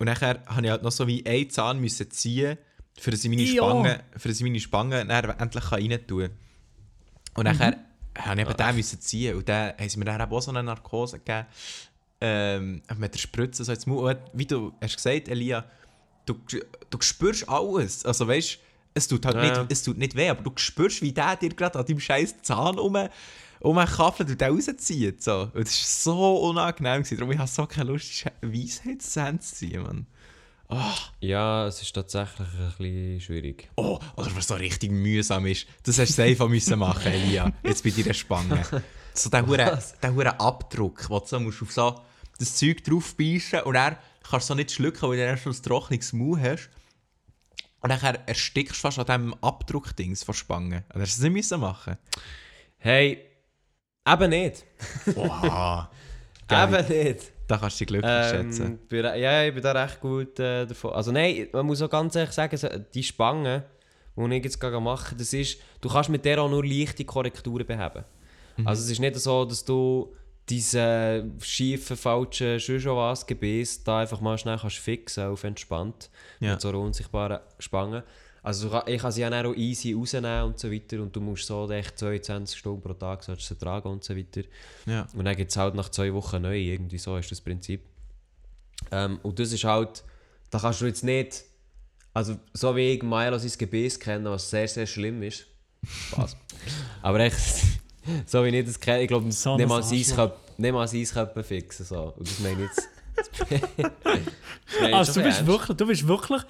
Und nachher habe ich halt noch so wie einen Zahn müssen ziehen, für dass ich meine. Spangen, für dass ich meine Spangen endlich rein tun kann. Und nachher habe ich eben den müssen ziehen. Und dann haben sie mir dann eben auch so eine Narkose gegeben. Ähm, mit der Spritze so ins Maul. Wie du hast gesagt, Elia, du, du spürst alles. Also weißt Es tut halt Ja, nicht, es tut nicht weh, aber du spürst, wie der dir gerade an deinem scheiß Zahn um, um kaffelt und den rauszieht. So. Und das war so unangenehm. Gewesen. Darum ich habe so keine Lust, Weisheitszähne zu ziehen, Mann. Ja, es ist tatsächlich ein bisschen schwierig. Oh, oder was so richtig mühsam ist. Das hast du selber müssen machen, Elia. Jetzt bei dir Spange. So der hure, der hure Abdruck, wo du so musst auf so das Zeug drauf beißen und dann kannst du so nicht schlucken, weil du schon ein trockenes Maul hast. Und dann erstickst du fast an diesem Abdruck-Dings von Spangen. Und das nicht müssen machen. Hey, eben nicht. Wow. Eben nicht. Da kannst du dich glücklich schätzen. Ähm, bin, ja, ich bin da recht gut äh, davon. Also nein, man muss auch ganz ehrlich sagen, die Spange, die ich jetzt gerade mache, das ist, du kannst mit der auch nur leichte Korrekturen beheben. Mhm. Also es ist nicht so, dass du diese schiefen, falschen, was Gebiss da einfach mal schnell kannst fixen auf entspannt. Ja. Mit so einer unsichtbaren Spange. Also ich kann sie ja auch easy rausnehmen und so weiter und du musst so echt 22 Stunden pro Tag sollst sie tragen und so weiter. Ja. Und dann gibt es halt nach zwei Wochen neu, irgendwie so ist das Prinzip. Ähm, und das ist halt, da kannst du jetzt nicht, also so wie ich Milo sein Gebiss kenne, was sehr, sehr schlimm ist. Spaß. Aber echt, so wie ich das kenne, ich glaube, So ein nicht mal sein Köpfe fixen. So. Und das meine ich jetzt. ich Also du bist ernst. wirklich, du bist wirklich,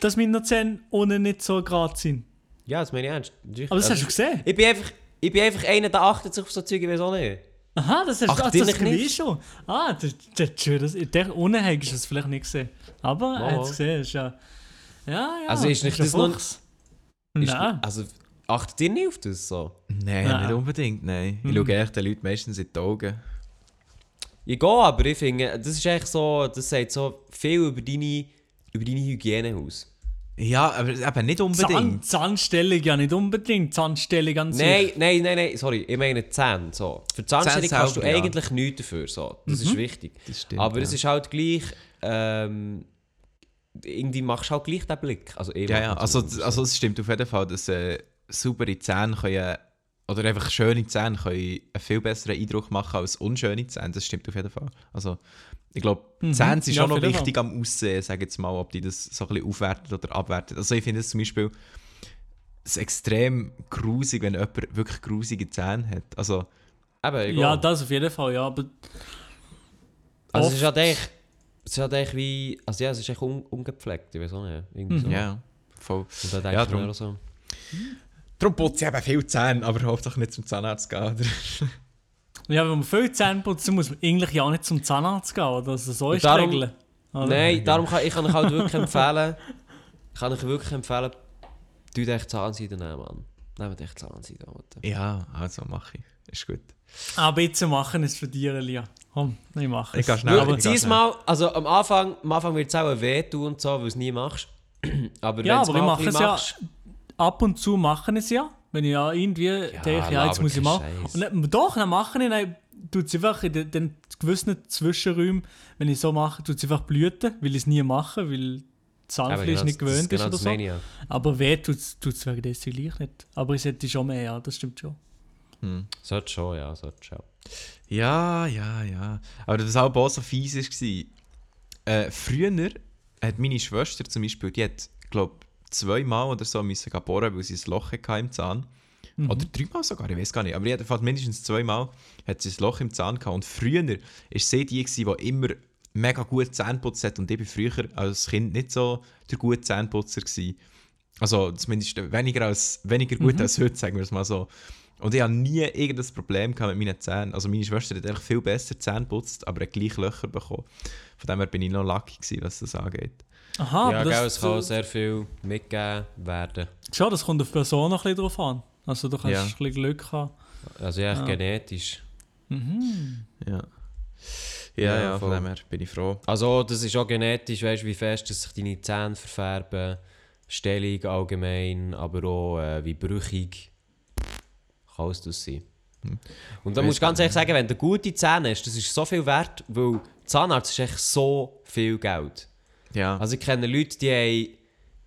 dass meine Zähne ohne nicht so gerade sind. Ja, das meine ich ernst. Aber das Also, hast du gesehen. Ich bin einfach, ich bin einfach einer, der achtet sich auf so Zeug, ich weiß auch nicht. Aha, das hast Ach, du das nicht ich schon. Ah, das, das ist schön. Das, der ohne hast du es vielleicht nicht gesehen. Aber er hat es gesehen. Ist ja, ja, ja. Also ist nicht das noch- Nein. Also achtet ihr nicht auf das so? Nein, Nein. nicht unbedingt, nein. Ich Mhm. schaue echt den Leuten meistens in die Augen. Ich gehe, aber ich finde, das ist echt so, das sagt so viel über deine, über deine Hygiene aus. Ja, aber eben nicht Zahn, unbedingt. Zahnstellung ja nicht unbedingt. Zahnstellung an sich. Nein, nein, nein, nein, sorry, ich meine Zähne. So. Für die Zahnstellung Zähne kannst du selber, ja. eigentlich nichts dafür. So. Das ist wichtig. Das stimmt, aber ja. es ist halt gleich, ähm, irgendwie machst du halt gleich den Blick. Also, ich Ja, mach ja, das also, so. also es stimmt auf jeden Fall, dass äh, saubere Zähne können, oder einfach schöne Zähne können einen viel besseren Eindruck machen als unschöne Zähne. Das stimmt auf jeden Fall. Also, ich glaube, Mhm, Zähne sind ja, schon noch wichtig am Aussehen, sage ich jetzt mal, ob die das so ein bisschen aufwerten oder abwerten. Also ich finde es zum Beispiel es ist extrem grusig, wenn jemand wirklich grusige Zähne hat. Also, Eben, Ja, das auf jeden Fall, ja. Aber Also es ist halt echt, es ist halt echt wie, also ja, es ist echt un, ungepflegt, ich weiß auch nicht. Irgendwie so. ja, voll. Und dann denke Ja, ich so. Darum putze ich eben viel Zähne, aber hauptsächlich nicht zum Zahnarzt gehen. Oder? ja, wenn man viel Zähne putzt, muss man eigentlich ja auch nicht zum Zahnarzt gehen. Oder? Also so ist darum- die Regel. Oder? Nein, darum kann ich euch halt wirklich empfehlen, ich kann euch wirklich empfehlen, tut echt Zahnseide nehmen, Mann. Nehmt echt Zahnseide, Alter. Ja, also mache ich. Ist gut. Aber jetzt machen es für dich, Elia. Komm, ich mache Ich es. gehe schnell. Aber ich mal, also am Anfang, am Anfang wird es auch weh tun und so, weil du es nie machst. aber Ja, aber ich mache es ja machst, ab und zu machen es ja. Wenn ich ja irgendwie denke, ja, jetzt muss ich mal. Und dann, doch, dann mache ich, dann tut es einfach in den, den gewissen Zwischenräumen, wenn ich so mache, tut es einfach blüten, weil ich es nie mache, weil das Zahnfleisch genau, nicht das- gewöhnt genau ist oder das so. ja. Aber weh tut es wegen dessen gleich nicht. Aber ich sollte schon mehr, ja, das stimmt schon. Sollte schon, ja, sollte schon. Ja, ja, ja. Aber was auch auch so fies war, äh, früher hat meine Schwester zum Beispiel, die hat, glaube zweimal oder so müssen bohren, weil sie ein Loch hatte im Zahn. Oder dreimal sogar, ich weiß gar nicht. Aber jedenfalls mindestens zweimal hat sie ein Loch im Zahn gehabt. Und früher war sie die, die immer mega gut Zähne putzt hat. Und ich war früher als Kind nicht so der gute Zähneputzer. Gewesen. Also zumindest weniger, als, weniger gut als heute, sagen wir es mal so. Und ich hatte nie irgendein Problem mit meinen Zähnen. Also meine Schwester hat eigentlich viel besser Zähne geputzt, aber hat gleich Löcher bekommen. Von dem her bin ich noch lucky gewesen, was das angeht. Aha, ja, aber gell, das, es kann sehr viel mitgegeben werden. schon, das kommt auf die Person noch ein bisschen drauf an. Also du kannst Ja. ein bisschen Glück haben. Also ja, Ja. genetisch. Mhm. Ja. Ja, Ja, ja, von dem her bin ich froh. Also das ist auch genetisch, weißt du, wie fest dass sich deine Zähne verfärben, Stellung allgemein, aber auch äh, wie brüchig kann es das sein. Und da Weiss musst du ganz ehrlich sagen, wenn du gute Zähne hast, das ist so viel wert, weil Zahnarzt ist echt so viel Geld. Ja, Also ich kenne Leute, die haben,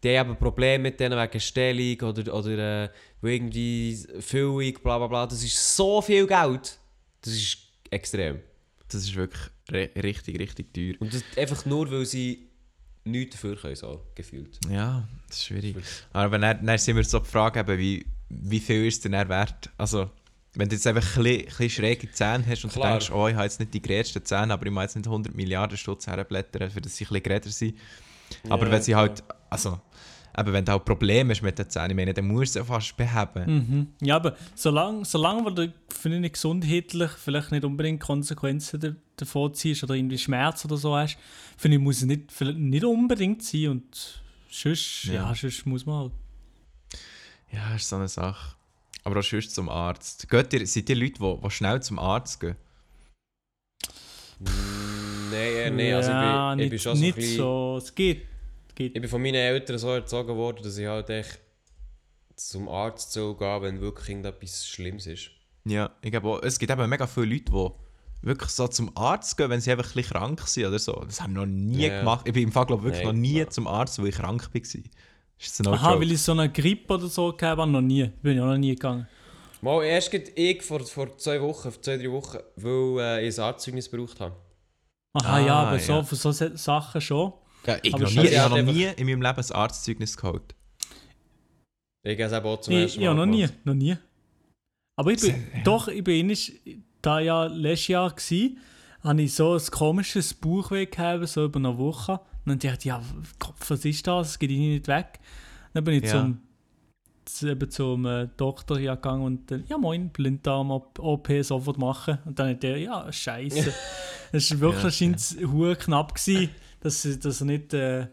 die haben Probleme mit denen wegen Stellung oder, oder äh, irgendwie Füllung, bla bla bla. Das ist so viel Geld. Das ist extrem. das ist wirklich ri- richtig, richtig teuer. Und das einfach nur, weil sie nichts dafür können, so gefühlt. Ja, das ist schwierig. Aber dann, dann sind wir so die Frage, eben, wie, wie viel ist denn dann wert? Also, wenn du jetzt einfach ein bisschen, ein bisschen schräge Zähne hast und Klar. du denkst, oh, ich habe jetzt nicht die gerätsten Zähne, aber ich muss jetzt nicht 100 Milliarden Stutz herblättern, für dass sie ein bisschen geräder sind. Aber Ja, wenn sie halt, also, eben, wenn du halt Probleme hast mit den Zähnen, ich meine, dann musst du sie fast beheben. Mhm. Ja, aber solange, solange du finde ich gesundheitlich vielleicht nicht unbedingt Konsequenzen da- davon ziehst oder irgendwie Schmerz oder so hast, finde ich, muss es nicht, nicht unbedingt sein und sonst, ja. Ja. sonst muss man halt. Ja, ist so eine Sache. Aber auch sonst zum Arzt. Geht ihr, seid ihr Leute, die, die schnell zum Arzt gehen? Nein, nicht. Also ja, ich, bin, nicht, ich bin schon so ein nicht bisschen... so. Es geht. geht. Ich bin von meinen Eltern so erzogen worden, dass ich halt echt zum Arzt zu gehen, wenn wirklich irgendetwas Schlimmes ist. Ja, ich glaube es gibt eben mega viele Leute, die wirklich so zum Arzt gehen, wenn sie einfach ein bisschen krank sind oder so. Das haben wir noch nie Ja. gemacht. Ich bin im Fall glaub, wirklich Nein, noch nie klar. zum Arzt, weil ich krank war. Ist no Aha, joke? weil ich so eine Grippe oder so gehabt habe, noch nie. Bin ich auch noch nie gegangen. Mal, erst gerade ich vor, vor zwei Wochen, vor zwei, drei Wochen, weil äh, ich ein Arztzeugnis gebraucht habe. Aha, Ah, ja, aber so ja. für so Sa- Sachen schon. Ja, ich Aber noch nie, ich Ja, habe noch nie in meinem Leben ein Arztzeugnis geholt. Ich gehe es eben auch zum Ich, ersten ja, Mal noch nie, noch nie. Aber ich bin, doch, ich bin nicht, da ja letztes Jahr war, hatte ich so ein komisches Bauchweh gehabt, so über eine Woche. Und dann dachte ich, ja, Kopf, was ist das? Das geht irgendwie nicht weg. Dann bin ich Ja. zum, zu- eben zum äh, Doktor hier gegangen und dann, ja moin, Blinddarm-OP sofort machen. Und dann hat der, ja, scheiße. Es war wirklich, Ja, es hure knapp gewesen, dass, dass er nicht... Äh,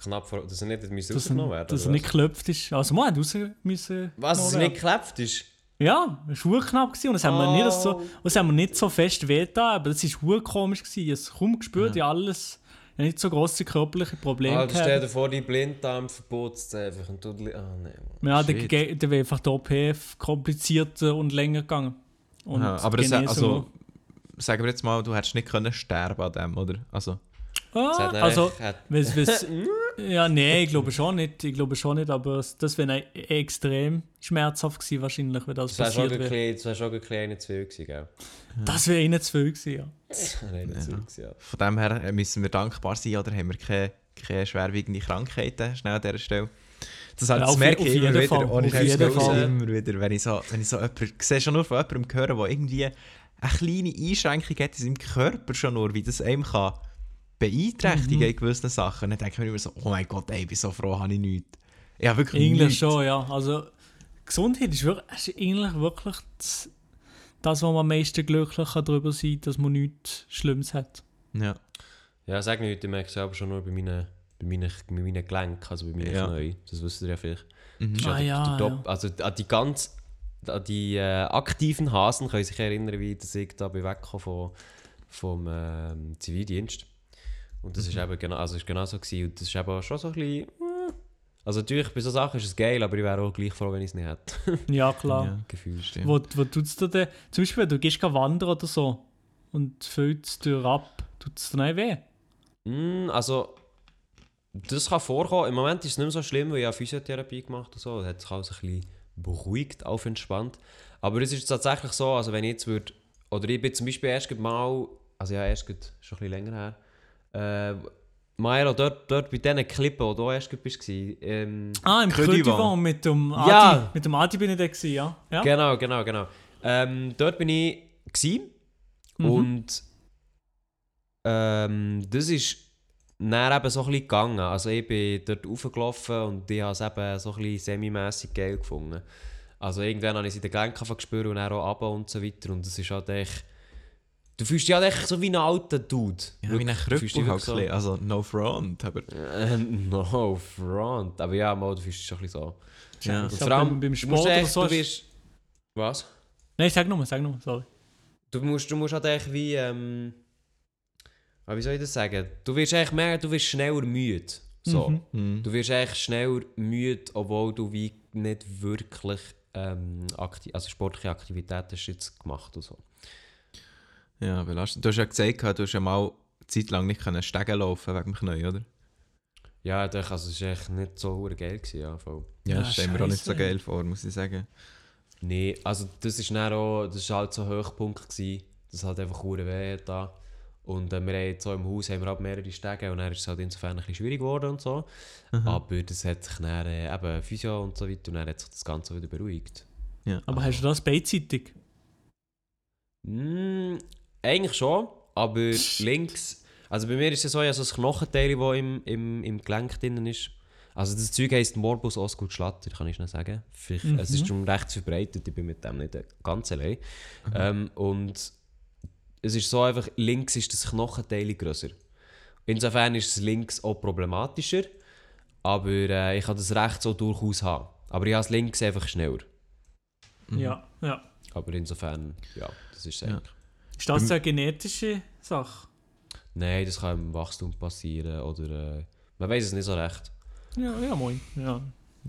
Knapp vor, dass er nicht müssen dass rausgenommen er, werden dass er nicht geklopft ist. Also man hat raus müssen. Was, dass er nicht geklebt ist? Ja, es war knapp gewesen und das haben, wir nicht so, Oh. das haben wir nicht so fest wehgetan, aber das war komisch. Gewesen. Ich habe es kaum gespürt, ja. alles, nicht so grosse körperliche Probleme Alter, stell dir gehabt. vor, die Blinddarm verbotst einfach und du... Ah, Mann. Ja, der, Shit. ge- der wäre einfach der OPF komplizierter und länger gegangen. Und Ja, aber das, also, sagen wir jetzt mal, du hättest nicht können sterben an dem, oder? Also, ah, also, hat- wes, wes, ja, nee, ich glaube schon nicht, ich glaube schon nicht, aber das wäre extrem schmerzhaft gewesen wahrscheinlich, wenn das, Das war schon passiert ein wäre. bisschen- das war schon ein bisschen einer zu viel gewesen, gell? Das wäre zu viel gewesen, ja. Das war einer zu viel gewesen, ja. von dem her äh, müssen wir dankbar sein, oder haben wir keine, keine schwerwiegende Krankheiten, schnell an dieser Stelle. Das, halt, Ja, das auf- merke auf ich immer wieder, Fall, ohne auf jeden Fall. immer wieder, wenn ich so, wenn ich so jemanden, ich sehe schon nur von jemandem hören, der irgendwie eine kleine Einschränkung hat in seinem Körper schon nur, wie das einem kann beeinträchtigen Mhm. in gewissen Sachen. Dann denke ich mir immer so, oh mein Gott, ey, ich bin so froh, habe ich nichts. Ja, wirklich Eigentlich nichts. schon, ja. Also, Gesundheit ist, wirklich, ist eigentlich wirklich das, das, wo man am meisten glücklich darüber sein kann, dass man nichts Schlimmes hat. Ja. Ja, sag nicht, ich merke es selber schon nur bei meinen, bei meinen, bei meinen Gelenken, also bei meinen Ja. Knien. Das wisst ihr ja vielleicht. Mhm. Das ist Ah, der- ja, der Top- Also an die ganz an die äh, aktiven Hasen können sich erinnern, wie dass ich da bin weggekommen vom, vom ähm, Zivildienst. Und das ist Mhm. eben genau, also ist genau so gewesen. Und das ist eben auch schon so ein bisschen... äh, Also natürlich, bei so Sachen ist es geil, aber ich wäre auch gleich froh, wenn ich es nicht hätte. Ja, klar. Ja. Gefühlt. Stimmt. Wo, wo tut's dir denn, zum Beispiel, du gehst geh wandern oder so und füllst dir ab, tut es dir nicht weh? Mm, also, das kann vorkommen. Im Moment ist es nicht mehr so schlimm, weil ich habe Physiotherapie gemacht und so. Das hat sich alles ein bisschen beruhigt, aufentspannt. Aber es ist tatsächlich so, also wenn ich jetzt würde, oder ich bin zum Beispiel erst mal, also ja, erst schon ein bisschen länger her, äh, Maero, dort, dort bei diesen Klippen, wo du erst bist, ähm, Ah, im Crödivan mit dem Adi, Ja. mit dem Adi bin ich da gewesen, ja? ja? Genau, genau, genau. Ähm, dort bin ich gsi Mhm. und ähm, das ist dann eben so ein bisschen gegangen. Also ich bin dort raufgelaufen und ich habe es eben so ein bisschen semi-mässig geil gefunden. Also irgendwann habe ich es in den Gelenken gespürt und dann auch runter und so weiter und das ist halt echt... Du fühlst dich halt echt so wie ein alter Dude. Ja, wie ein Wirklich, du fühlst dich Krüppel halt bisschen. Also, no front, aber... Äh, no front. Aber ja, mal, du fühlst dich schon ein bisschen so. Ja. Und vor allem, beim, beim du Sport oder echt, so. du ist- wirst... Was? Nein, sag nochmal, sag nochmal, sorry. Du musst, du musst halt echt wie, ähm, ah, wie soll ich das sagen? Du wirst echt mehr, du wirst schneller müde. So. Mhm. Mhm. Du wirst echt schneller müde, obwohl du wie nicht wirklich ähm, akti also sportliche Aktivität hast jetzt gemacht und so. Ja, belastend. Du hast ja gesagt, du hast ja mal eine Zeit lang nicht können Stegen laufen wegen dem Knie, oder? Ja, doch, also es war echt nicht so geil. Gewesen, ja, voll. Ja, Ja, das stellen mir auch nicht so geil vor, muss ich sagen. Nee, also das ist dann auch, das ist halt so ein Höchpunkt gewesen, dass halt einfach hure weh hat da. Und äh, wir haben jetzt so im Haus haben wir halt mehrere Stege und dann ist es halt insofern ein bisschen schwierig geworden und so. Aber das hat sich dann äh, eben Physio und so weiter und dann hat sich das Ganze wieder beruhigt. Ja. Aber hast du das beidseitig? Mm, eigentlich schon, aber links. Also bei mir ist es so, ja, so ein Knochenteil, das im, im, im Gelenk drin ist. Also das Zeug heisst Morbus Osgood Schlatter, kann ich schnell sagen. Vielleicht, Mhm. Es ist schon recht verbreitet, ich bin mit dem nicht ganz allein. Ähm, und es ist so einfach, links ist das Knochenteil grösser. Insofern ist es links auch problematischer, aber äh, ich kann das rechts auch durchaus haben. Aber ich habe es links einfach schneller. Mhm. Ja, ja. Aber insofern, ja, das ist es Ja. Ist das eine genetische Sache? Nein, das kann im Wachstum passieren oder äh, man weiß es nicht so recht. Ja, ja, moin. Ja.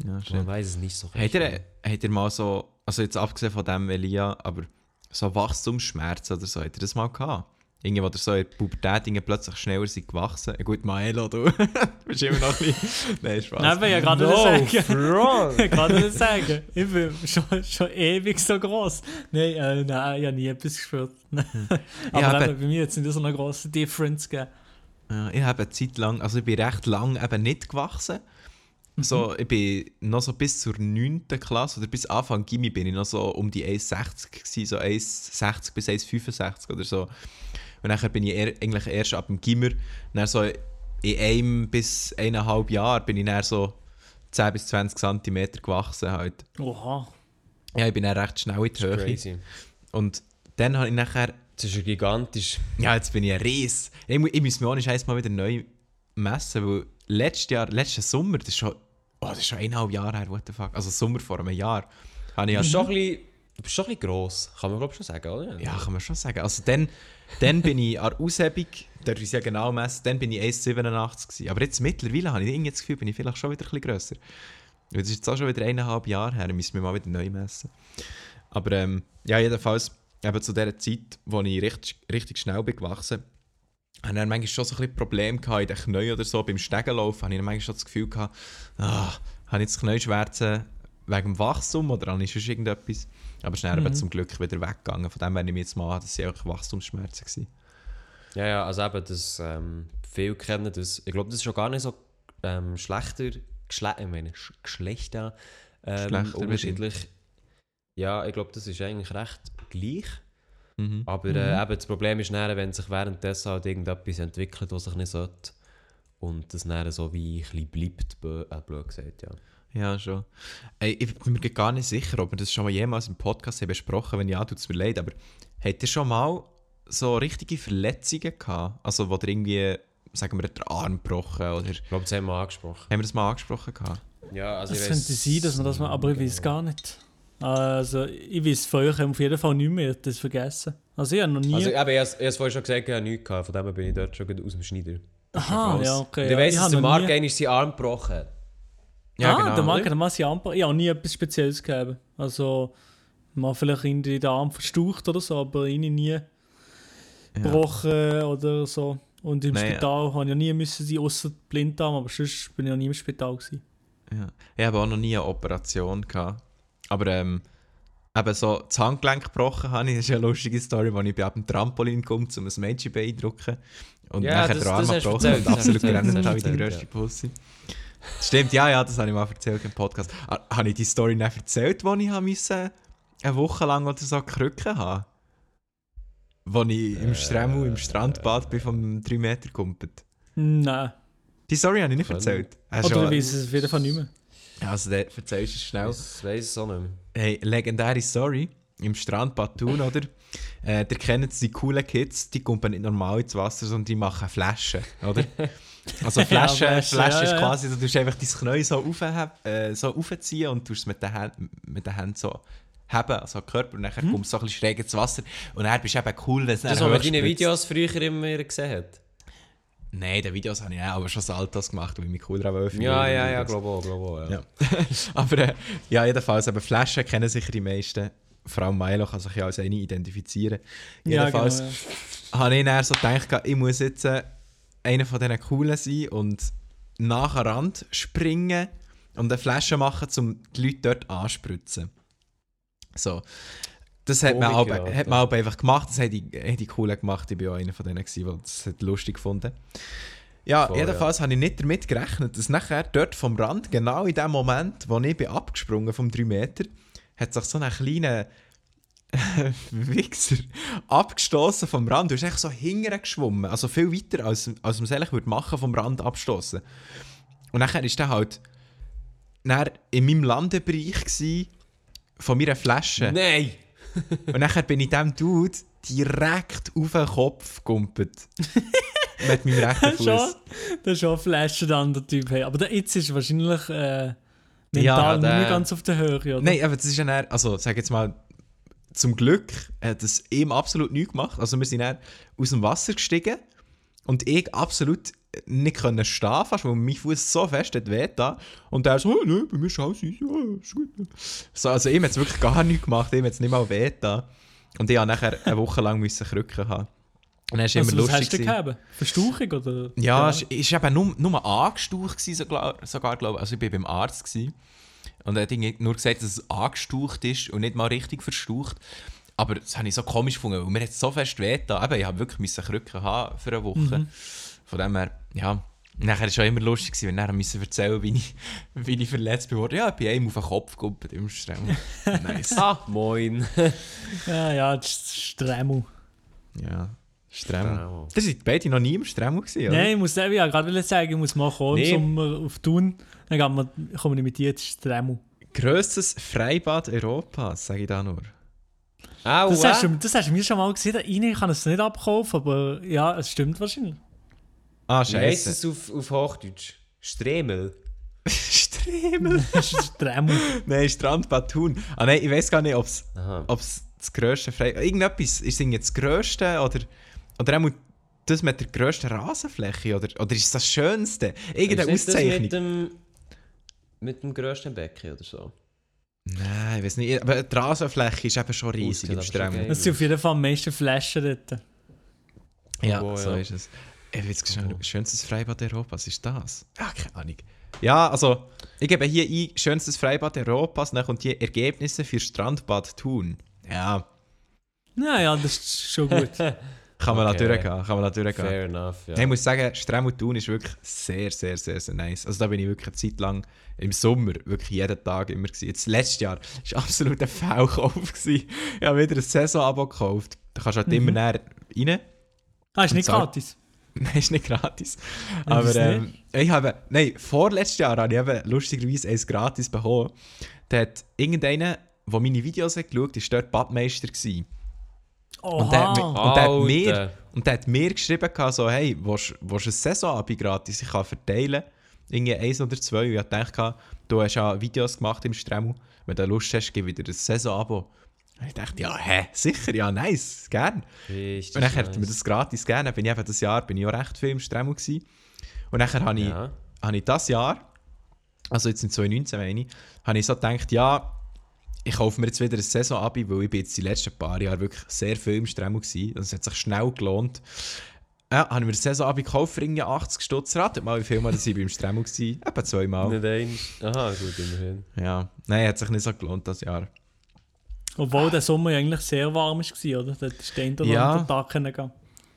Ja. Man weiß es nicht so recht. Habt ihr, habt ihr mal so, also jetzt abgesehen von dem Elia, aber so Wachstumsschmerzen oder so, habt ihr das mal gehabt? Irgendwie, ihr so in der Pubertät irgendwie plötzlich schneller sind gewachsen. Ja, gut, Maelo, du bist immer noch ein bisschen... Nein, Spaß. Nein, ich ja gerade No sagen. Ich kann nicht sagen. Ich bin schon, schon ewig so groß. Nein, äh, nein, ich habe nie etwas gespürt. Aber Ja, eben, bei mir es nicht so eine grosse Difference gegeben. Ja, ich habe eine Zeit lang, also ich bin recht lang eben nicht gewachsen. So, ich bin noch so bis zur 9. Klasse oder bis Anfang Gimmi bin ich noch so um die 1,60 gewesen, so 1,60 bis 1,65 oder so. Und nachher bin ich eher, eigentlich erst ab dem Gimmer, dann so in einem bis eineinhalb Jahren bin ich dann so 10 bis 20 cm gewachsen halt. Oha. Ja, ich bin dann recht schnell in die Höhe. Crazy. Und dann habe ich nachher Das ist ja gigantisch. ja, jetzt bin ich ein Ries. Ich, ich muss mich ohne Scheiß mal wieder neu messen, weil letztes Jahr, letzten Sommer, das ist schon, oh, das ist schon eineinhalb Jahre her, what the fuck, also Sommer vor einem Jahr, habe ich Du bist ja, schon ein bisschen, du bist schon ein bisschen gross, kann man glaube ich schon sagen, oder? ja, kann man schon sagen, also dann, dann bin ich an der Aushebung, da ist ja genau messen, dann bin ich 1,87 gewesen. aber jetzt mittlerweile habe ich irgendwie das Gefühl, bin ich vielleicht schon wieder ein bisschen grösser. Das ist jetzt auch schon wieder eineinhalb Jahre her, müssen wir mal wieder neu messen. Aber ähm, ja, jedenfalls, eben zu dieser Zeit, wo ich richtig, richtig schnell bin gewachsen habe ich dann manchmal schon so ein bisschen Probleme gehabt in den Knien oder so. Beim Stegenlaufen habe ich dann manchmal schon das Gefühl gehabt, ah, habe ich jetzt Knieschmerzen wegen dem Wachstum oder habe ich sonst irgendetwas? Aber schnell Mhm. eben zum Glück wieder weggegangen. Von dem nehme ich mir jetzt mal an, dass sie einfach Wachstumsschmerzen waren. Ja, ja, also eben, das, ähm, viele kennen das. Ich glaube, das ist schon gar nicht so ähm, schlechter, Geschle ich meine, Sch Geschlechter ähm, unterschiedlich. Ja, ich glaube, das ist eigentlich recht gleich. Mhm. Aber äh, eben, das Problem ist dann, wenn sich währenddessen halt irgendetwas entwickelt, was sich nicht sollte. Und das dann so wie ein bisschen bleibt, äh, blöd gesagt, ja. Ja, schon. Ey, ich bin mir gar nicht sicher, ob wir das schon mal jemals im Podcast haben besprochen Wenn ja, tut es mir leid. Aber habt ihr schon mal so richtige Verletzungen gehabt? Also, wo ihr irgendwie, sagen wir, den Arm gebrochen oder... Ich glaube, das haben wir angesprochen. Haben wir das mal angesprochen gehabt? Ja, also Es ich könnte weiss- sein, dass man das mal, aber ich weiß gar nicht. Also, ich weiß von euch auf jeden Fall nicht mehr, das vergessen. Also, ich habe noch nie. Also, eben, ich habe es vorhin schon gesagt, ich habe nichts gehabt, von dem her bin ich dort schon gut aus dem Schneider. Aha, ja, okay. Und ich ja. weiss, Ich dass der Marc nie- einmal seinen Arm gebrochen hat. Ja, ah, genau, der hat mal seinen Arm. Ich habe nie etwas Spezielles gegeben. Also, mal vielleicht in den Arm verstaucht oder so, aber ich nie gebrochen oder so. Und im Nein, Spital habe ich ja nie müssen sein, außer Blinddarm, aber sonst bin ich noch nie im Spital gewesen. Ja. Ich habe auch noch nie eine Operation gehabt. Aber ähm, eben so das Handgelenk gebrochen habe ich. Das ist eine lustige Story, wo ich bei dem Trampolin komme, um ein Mädchen zu beeindrucken. Und Ja, nachher das- den Arm gebrochen und absolut gerannt habe wie du die grösste Pussy. Stimmt, ja, ja, das habe ich mal erzählt im Podcast. Ah, Habe ich die Story nicht erzählt, wo ich habe müssen, eine Woche lang oder so Krücken haben Wo ich im Stremmel, im Strandbad bin vom 3 Meter kumpelt. Nein. Die Story habe ich nicht erzählt. Hast Oder du- ich weiß es auf jeden Fall nicht mehr. Also, der erzählst du es schnell. Das weiss ich so nicht mehr. Hey, legendäre Story. Im Strandbad Thun, oder? Äh, ihr kennt die coolen Kids, die kommen nicht normal ins Wasser, sondern die machen Flaschen, oder? Also Flaschen, Ja, Flasche, Flaschen, ist ja, ja. quasi, du tust einfach dein Knie so, aufheb, äh, so aufziehen und tust es mit den Händen, mit den Händen so heben, also Körper, und dann kommst du so ein bisschen schräg ins Wasser. Und dann bist du eben cool, wenn es Das, was man deine. Videos früher immer gesehen hat. Nein, die Videos habe ich auch aber schon Saltos gemacht, weil ich mich cool daran fühle. Ja, ja, ja, glaube auch, glaube auch. Ja. Ja. Aber äh, ja, jedenfalls, aber Flaschen kennen sicher die meisten. Vor allem Milo kann sich ja als eine identifizieren. Jedenfalls Ja, genau, habe ich dann so gedacht, ich muss jetzt äh, einer von diesen Coolen sein und nach den Rand springen und eine Flasche machen, um die Leute dort anspritzen. So. das hat man, Komiker, auch, hat man auch einfach gemacht. Das haben die, die Coolen gemacht. Ich war auch einer von denen, der das hat lustig gefunden Ja, Voll, jedenfalls habe ich nicht damit gerechnet, dass nachher dort vom Rand, genau in dem Moment, wo ich bin abgesprungen vom 3 Meter, hat sich so ein kleiner Wichser abgestoßen vom Rand. Du bist echt so hinterher geschwommen. Also viel weiter, als, als man es eigentlich würde machen, vom Rand abstoßen. Und nachher ist der halt dann in meinem Landebereich gewesen, von meiner Flasche. Nein! Und nachher bin ich dem Dude direkt auf den Kopf gegumpelt. Mit meinem rechten Fuß. das ist schon ein Flaschen an der Typ. Hey. Aber der jetzt ist wahrscheinlich äh, mental Ja, der- nicht ganz auf der Höhe, oder? Nein, aber das ist ja dann, also sag jetzt mal, zum Glück hat es ihm absolut nichts gemacht. Also wir sind dann aus dem Wasser gestiegen und ich absolut nicht können stehen fast, weil mein Fuß so fest hat weh da. Und er so, oh, nein, bei mir ist alles easy, ja, ist gut. So, also ihm hat es wirklich gar nichts gemacht, ihm hat es nicht mal weh da. Und ich musste nachher eine Woche lang müssen Krücken haben. Und dann ist immer also, was lustig. hast du gehabt? Verstauchung oder? Ja, es es war eben nur, nur angestaucht, gewesen, sogar, sogar glaube ich. Also ich war beim Arzt. Gewesen. Und er hat irgendwie nur gesagt, dass es angestaucht ist und nicht mal richtig verstaucht. Aber das habe ich so komisch gefunden, weil mir hat es so fest weh getan. Eben, ich habe wirklich müssen Krücken haben für eine Woche. Von dem her, ja. Nachher war es auch immer lustig, wenn er müssen erzählen wie ich, wie ich verletzt bin worden. Ja, ich bin einem auf den Kopf gegumpelt im Streng. nice. Ah, moin. Ja, ja, das ist Stremmel. Ja, Stremmel. Stremmel. Das sind beide noch nie im Stremmel gewesen, oder? Nein, ich muss selber, ja, gerade will sagen, ich muss mal kommen Nee. im Sommer auf Thun. Dann wir, kommen wir mit dir zu Stremmel. Grösstes Freibad Europas, sage ich da nur. Au, Das, äh. hast du, das hast du mir schon mal gesehen. Rein, ich kann es nicht abkaufen, aber ja, es stimmt wahrscheinlich. Ah, Wie heisst scheiße. es auf, auf Hochdeutsch? Stremel. Stremel. Stremmel. Nein, Strandbad Thun. Ah nein, ich weiß gar nicht, ob es das grösste Frei... Irgendetwas, ist es irgendwie das grösste oder... Oder auch das mit der grössten Rasenfläche oder, oder ist es das Schönste? Irgendeine Ist Auszeichnung? Mit dem, grössten Becken oder so. Nein, ich weiß nicht. Aber die Rasenfläche ist eben schon riesig im geil Das sind auf jeden Fall am meisten Flaschen dort. Ja, Oh, so ja. ist es. Ich weiß schnell, Oh. schönstes Freibad Europas, ist das? Ah, keine Ahnung. Ja, also, ich gebe hier ein, schönstes Freibad Europas, dann kommt die Ergebnisse für Strandbad Thun. Ja, Ja, ja, das ist schon gut. kann man Okay. okay. durchgehen, kann man durchgehen. Fair enough, ja. Ich muss sagen, Stremmel Thun ist wirklich sehr, sehr, sehr, sehr nice. Also da bin ich wirklich eine Zeit lang im Sommer wirklich jeden Tag immer gewesen. Jetzt letztes Jahr war absolut ein Fehlkauf. gewesen. Ich habe wieder ein Saisonabo gekauft. Da kannst du halt immer näher rein. Ah, ist nicht gratis. Nein, ist nicht gratis. Ja, Aber ähm, ich habe, nein, vorletztes Jahr habe ich eben lustigerweise eins gratis bekommen. Da hat irgendeiner, der meine Videos hat geschaut hat, war dort Badmeister. Gewesen. Und der, und der hat mir, und der hat mir geschrieben, so, hey, willst du ein Saisonabo gratis? Ich kann verteilen. Irgendwie eins oder zwei. Und ich dachte, du hast ja Videos gemacht im Stremmel. Wenn du Lust hast, gib wieder ein Saisonabo. Und ich dachte, ja, hä, sicher, ja, nice, gern. Richtig Und dann hat mir nice. das gratis gegeben. Dann bin ich eben das Jahr bin ich auch recht viel im Stremmel gewesen. Und dann habe ich, Ja. habe ich das Jahr, also jetzt in 2019 meine ich, habe ich so gedacht, ja, ich kaufe mir jetzt wieder ein Saison-Abi, weil ich bin jetzt die letzten paar Jahre wirklich sehr viel im Stremmel gewesen. Das hat sich schnell gelohnt. Ja, habe ich mir ein Saison-Abi gekauft für irgendwie 80 Stutz. Ratet mal, wie viel Mal dass ich beim Stremmel war. Etwa zweimal. Nicht eins. Aha, gut, immerhin. Ja, nein, hat sich nicht so gelohnt das Jahr. Obwohl der Sommer ja eigentlich sehr warm war, oder? Dort ist der oder Ja. Tag gehen.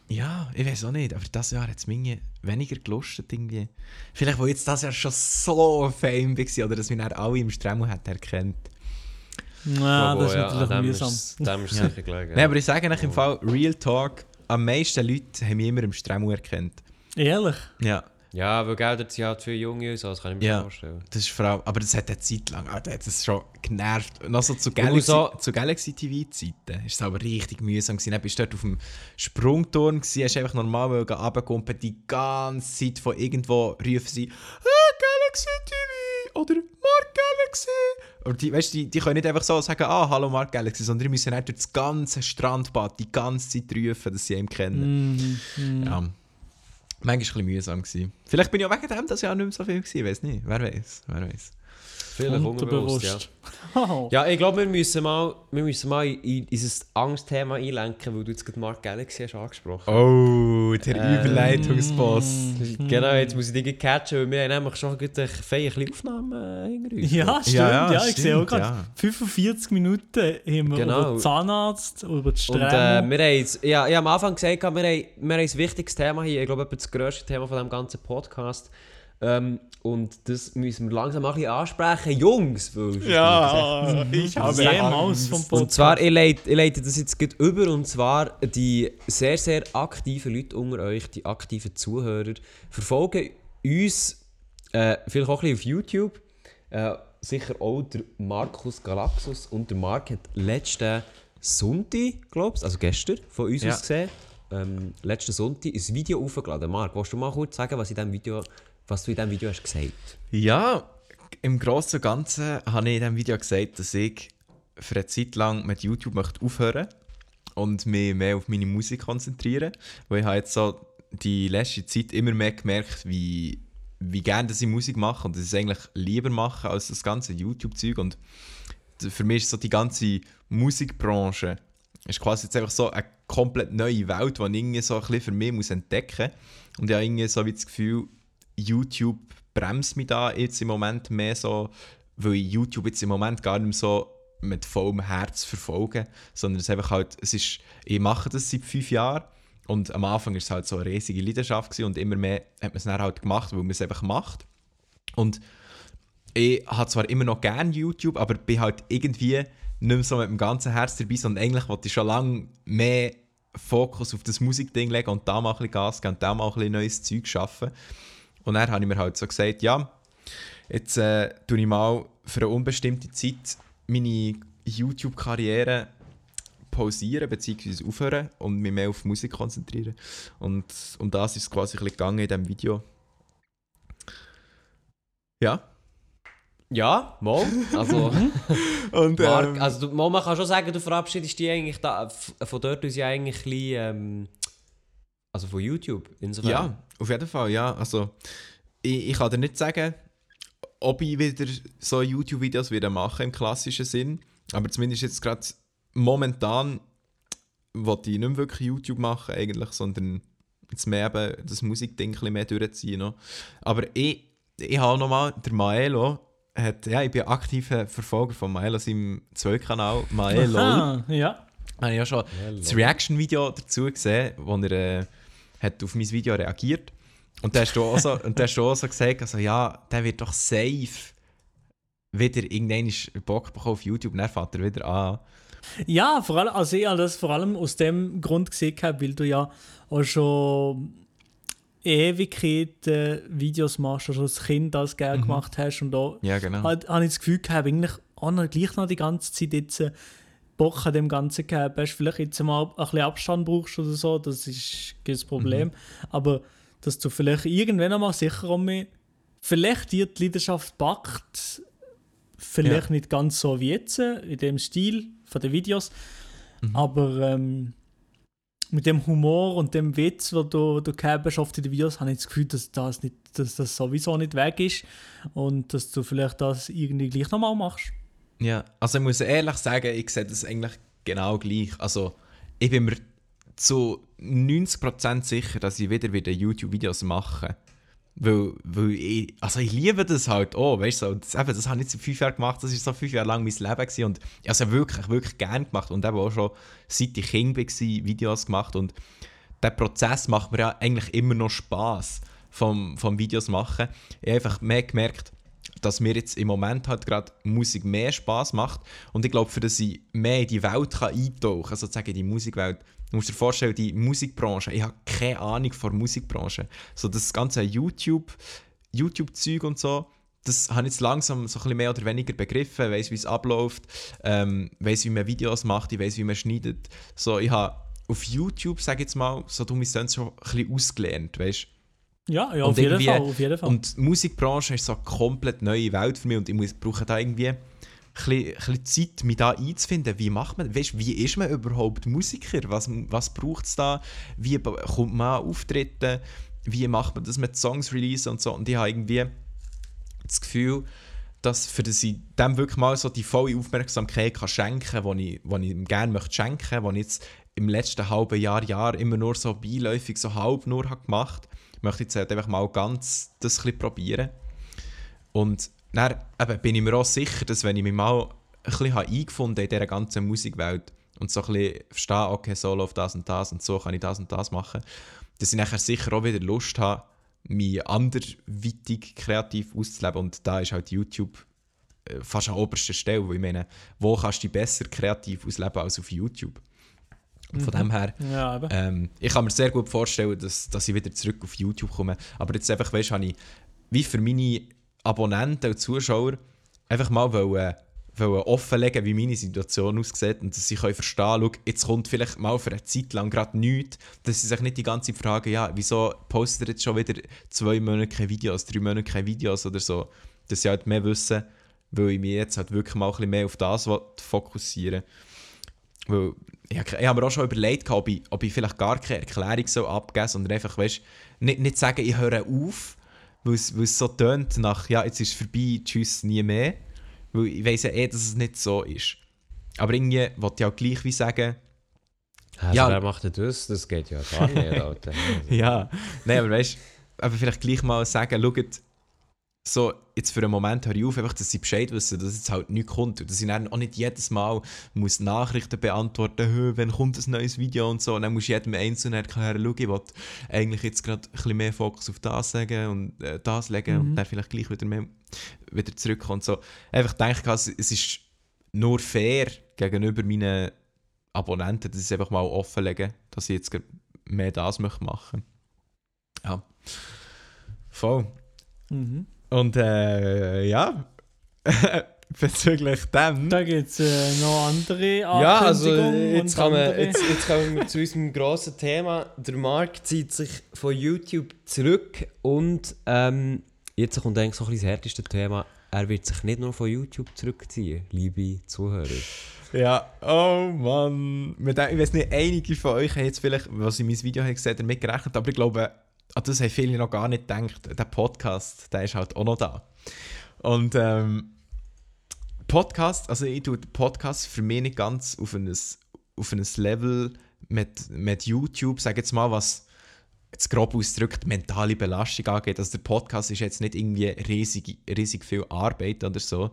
Ja, ich weiß auch nicht, aber das Jahr hat es mir weniger gelustet irgendwie. Vielleicht, wo jetzt das Jahr schon so fame war oder dass wir dann alle im Stremmel hat erkannt. Ja, das ist ja, natürlich dem mühsam. ist- Dem ist Ja. sicher gelegen. Nein, aber ich sage euch im Fall, Real Talk, am meisten Leute haben mich immer im Stremmel erkannt. Ehrlich? Ja, Ja, weil Geld sind halt viele junge und so, das kann ich mir Ja. vorstellen. das ist vor allem, aber das hat eine Zeit lang, Alter, hat das schon genervt. Noch so zu Galaxy, auch- zu Galaxy TV-Zeiten ist es aber richtig mühsam gewesen. Dann bist du dort auf dem Sprungturm gewesen, hast einfach normal runterkumpen, die ganze Zeit von irgendwo rufen sie «Ah, Galaxy TV!» oder «Mark Galaxy!» Und die, weißt, die, die können nicht einfach so sagen «Ah, hallo Mark Galaxy», sondern die müssen dann durch das ganze Strandbad die ganze Zeit rufen, dass sie ihn kennen. Mhm. mhm. Ja. Manchmal war es ein bisschen mühsam. Vielleicht bin ich auch wegen dem das Jahr nicht mehr so viel gewesen, weiß nicht. Wer weiß, wer weiß. Vielleicht unterbewusst, ja. Unterbewusst. Ja, ich glaube, wir müssen mal, wir müssen mal in, in dieses Angstthema einlenken, weil du jetzt gerade Mark Galaxy hast angesprochen. Oh, der Ähm, Überleitungsboss. Genau, jetzt muss ich dich catchen, weil wir haben nämlich schon gerade ein bisschen Aufnahmen äh, hinter uns. Ja, stimmt. Ja, Ja, ja, ich sehe auch stimmt, gerade. ja. 45 Minuten haben wir Genau. über den Zahnarzt, über die Und Strähne. äh, wir haben jetzt, ja, ich habe am Anfang gesagt, wir haben, wir haben ein wichtiges Thema hier, ich glaube, das grösste Thema von diesem ganzen Podcast. Ähm, und das müssen wir langsam mal ein bisschen ansprechen. Jungs! Weil, Ja, ich habe Jemals vom Und Podcast. zwar, ich leite, ich leite das jetzt gerade über, und zwar die sehr, sehr aktiven Leute unter euch, die aktiven Zuhörer, verfolgen uns äh, vielleicht auch ein bisschen auf YouTube. Äh, sicher auch der Markus Galaxus. Und der Mark hat letzten Sonntag, glaube ich, also gestern von uns Ja. aus gesehen, ähm, letzten Sonntag ein Video aufgeladen. Mark, willst du mal kurz sagen, was, in diesem Video, was du in diesem Video hast gesagt Ja, im Großen und Ganzen habe ich in diesem Video gesagt, dass ich für eine Zeit lang mit YouTube möchte aufhören und mich mehr auf meine Musik konzentrieren. Weil ich habe jetzt so die letzte Zeit immer mehr gemerkt, wie, wie gerne ich Musik mache und dass ich es eigentlich lieber mache als das ganze YouTube-Zeug. Und für mich ist so die ganze Musikbranche ist quasi jetzt einfach so eine komplett neue Welt, die ich irgendwie so ein bisschen für mich entdecken muss. Und ich habe irgendwie so wie das Gefühl, YouTube bremst mich da jetzt im Moment mehr so, weil ich YouTube jetzt im Moment gar nicht mehr so mit vollem Herz verfolge, sondern es ist einfach halt, es ist, ich mache das seit fünf Jahren und am Anfang ist es halt so eine riesige Leidenschaft gewesen und immer mehr hat man es dann halt gemacht, weil man es einfach macht. Und ich habe zwar immer noch gerne YouTube, aber bin halt irgendwie nicht mehr so mit dem ganzen Herz dabei, sondern eigentlich wollte ich schon lange mehr Fokus auf das Musikding legen und da mal ein bisschen Gas geben und da mal ein bisschen neues Zeug schaffen. Und dann habe ich mir halt so gesagt, ja, jetzt äh, tue ich mal für eine unbestimmte Zeit meine YouTube-Karriere pausieren bzw. aufhören und mich mehr auf Musik konzentrieren. Und um das ist es quasi ein bisschen gegangen in diesem Video. Ja. Ja, mal. Also, Und, Mark, ähm, also du, mal, man kann schon sagen, du verabschiedest dich eigentlich da, von dort aus ja eigentlich ein bisschen, ähm, also von YouTube insofern. Ja, auf jeden Fall, ja. Also, ich, ich kann dir nicht sagen, ob ich wieder so YouTube-Videos wieder machen im klassischen Sinn. Aber zumindest jetzt gerade momentan wollte ich nicht wirklich YouTube machen, eigentlich, sondern jetzt mehr eben das Musikding ein bisschen mehr durchziehen. Noch. Aber ich, ich habe nochmal, der Maelo, hat, ja, ich bin aktiver Verfolger von Maelo, seinem Zwölfkanal, Maelo. Aha, ja. habe ich ja schon das Reaction-Video dazu gesehen, wo er äh, hat auf mein Video reagiert. Und da hast du auch so, und da hast du auch so gesagt, also, ja, der wird doch safe wieder irgendwann Bock bekommen auf YouTube und dann fährt er wieder an. Ja, vor allem, also ich habe das vor allem aus dem Grund gesehen, weil du ja auch schon Ewigkeiten Videos machst, also als Kind das gerne gemacht hast und da Ja, genau. habe ich das Gefühl gehabt, eigentlich auch noch, gleich noch die ganze Zeit jetzt äh, Bock an dem Ganzen gehabt. Hast, vielleicht jetzt mal ein bisschen Abstand brauchst oder so, das ist kein Problem, aber dass du vielleicht irgendwann einmal sicher um mich, vielleicht dir die Leidenschaft packt, vielleicht nicht ganz so wie jetzt, in dem Stil von den Videos, aber ähm, mit dem Humor und dem Witz, den du, du gehabt hast oft in den Videos, habe ich das Gefühl, dass das, nicht, dass das sowieso nicht weg ist und dass du vielleicht das irgendwie gleich nochmal machst. Ja, also ich muss ehrlich sagen, ich sehe das eigentlich genau gleich. Also ich bin mir zu 90% sicher, dass ich wieder wieder YouTube-Videos mache. Weil, weil ich, also ich liebe das halt auch, weißt du, das, eben, das habe ich jetzt fünf Jahren gemacht, das ist so fünf Jahre lang mein Leben gewesen und ich habe es wirklich, wirklich gerne gemacht und eben auch schon seit ich Kind war, Videos gemacht und der Prozess macht mir ja eigentlich immer noch Spass vom, vom Videos machen. Ich habe einfach mehr gemerkt, dass mir jetzt im Moment halt gerade Musik mehr Spaß macht und ich glaube, für dass ich mehr in die Welt kann eintauchen kann, sozusagen die Musikwelt, du musst dir vorstellen, die Musikbranche, ich habe keine Ahnung von der Musikbranche. So das ganze YouTube, YouTube-Zeug und so, das habe ich jetzt langsam so ein bisschen mehr oder weniger begriffen, weiß wie es abläuft, ähm, weiß wie man Videos macht, ich weiß wie man schneidet. So, ich habe auf YouTube, sage ich jetzt mal, so dumm ist es schon ein bisschen ausgelernt, weißt Ja, ja auf jeden Fall, auf jeden Fall. und die Musikbranche ist so eine komplett neue Welt für mich und ich muss, brauche da irgendwie ein bisschen, bisschen Zeit, mich da einzufinden. Wie macht man, weißt, wie ist man überhaupt Musiker? Was, was braucht es da? Wie kommt man an Auftritte? Wie macht man das mit Songs releasen und so? Und ich habe irgendwie das Gefühl, dass, für das ich dem wirklich mal so die volle Aufmerksamkeit kann schenken kann, die ich, die ich ihm gerne möchte schenken möchte, die ich jetzt im letzten halben Jahr, Jahr immer nur so beiläufig, so halb nur habe gemacht möchte jetzt halt einfach mal ganz das ein bisschen probieren. Und dann eben, bin ich mir auch sicher, dass wenn ich mich mal ein bisschen habe eingefunden in dieser ganzen Musikwelt und so ein bisschen verstehe, okay, so läuft das und das und so kann ich das und das machen, dass ich nachher sicher auch wieder Lust habe, mich anderweitig kreativ auszuleben. Und da ist halt YouTube äh, fast an oberster Stelle, weil ich meine, wo kannst du dich besser kreativ ausleben als auf YouTube? Von dem her, Ja, ähm, ich kann mir sehr gut vorstellen, dass, dass ich wieder zurück auf YouTube komme. Aber jetzt einfach, weißt habe ich wie für meine Abonnenten und Zuschauer einfach mal wollen, wollen offenlegen, wie meine Situation aussieht und dass sie können verstehen können, jetzt kommt vielleicht mal für eine Zeit lang gerade nichts, dass sie sich nicht die ganze Zeit fragen, ja, wieso postet ihr jetzt schon wieder zwei Monate keine Videos, drei Monate keine Videos oder so, dass sie halt mehr wissen, weil ich mich jetzt halt wirklich mal ein bisschen mehr auf das will fokussieren. Weil ich, habe mir auch schon überlegt, ob ich, ob ich vielleicht gar keine Erklärung so abgeben soll, sondern einfach, weißt, nicht, nicht sagen, ich höre auf, weil es, so tönt nach, ja, jetzt ist es vorbei, tschüss, nie mehr. Weil ich weiss ja eh, dass es nicht so ist. Aber irgendwie wollte ich auch gleich wie sagen, Also, Ja. wer macht denn das? Das geht ja gar nicht, Alter. ja, nein, aber weißt aber vielleicht gleich mal sagen, schaut, so, jetzt für einen Moment höre ich auf, einfach, dass sie Bescheid wissen, dass jetzt halt nichts kommt. Und dass ich dann auch nicht jedes Mal muss Nachrichten beantworten muss, wenn kommt ein neues Video und so. Und dann muss ich jedem Einzelnen erklären, schau, ich will eigentlich jetzt gerade ein bisschen mehr Fokus auf das legen und äh, das legen und dann vielleicht gleich wieder, mehr, wieder zurückkommen und so. Einfach denke ich, es es ist nur fair gegenüber meinen Abonnenten, dass ich es einfach mal offenlege, dass ich jetzt mehr das möchte machen. Ja. Voll. Mhm. Und äh, ja, bezüglich dem. Da gibt es äh, noch andere Ja, also jetzt, kann man, jetzt, jetzt kommen wir zu unserem grossen Thema. Der Markt zieht sich von YouTube zurück und ähm, jetzt kommt eigentlich so ein bisschen das härteste Thema. Er wird sich nicht nur von YouTube zurückziehen, liebe Zuhörer. Ja, oh Mann. Ich weiß nicht, einige von euch haben jetzt vielleicht, was in meinem Video haben gesehen, damit gerechnet, aber ich glaube, an das haben viele noch gar nicht gedacht. Der Podcast, der ist halt auch noch da. Und ähm, Podcast, also ich tue Podcast für mich nicht ganz auf ein, auf ein Level mit, mit YouTube, sage jetzt mal, was jetzt grob ausgedrückt mentale Belastung angeht. Also der Podcast ist jetzt nicht irgendwie riesig, riesig viel Arbeit oder so.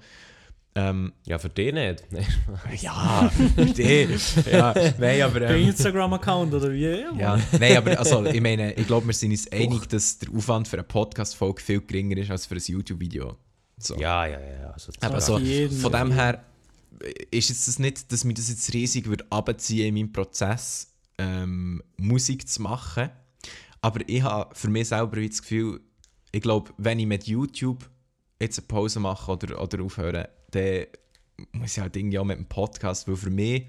Ähm, Ja, für dich nicht. ja, die. ja, nein, aber. Ähm, Instagram-Account oder wie? Ja, ja, nein, aber also, ich meine, ich glaube, wir sind uns einig, dass der Aufwand für eine Podcast-Folge viel geringer ist als für ein YouTube-Video. So. ja, ja, ja. Also, Aber so, von dem her äh, ist jetzt das nicht, dass mir das jetzt riesig würde abziehen in meinem Prozess, ähm, Musik zu machen. Aber ich habe für mich selber das Gefühl, ich glaube, wenn ich mit YouTube jetzt eine Pause mache oder, oder aufhöre, dann muss ich halt irgendwie auch mit dem Podcast, weil für mich,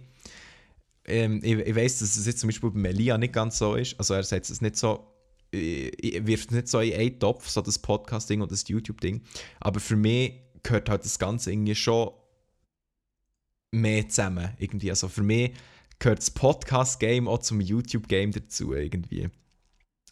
ähm, ich, ich weiß, dass es jetzt zum Beispiel bei Melia nicht ganz so ist. Also er setzt es nicht so, äh, ich wirft es nicht so in einen Topf, so das Podcast-Ding und das YouTube-Ding. Aber für mich gehört halt das Ganze irgendwie schon mehr zusammen. Irgendwie. Also für mich gehört das Podcast-Game auch zum YouTube-Game dazu irgendwie.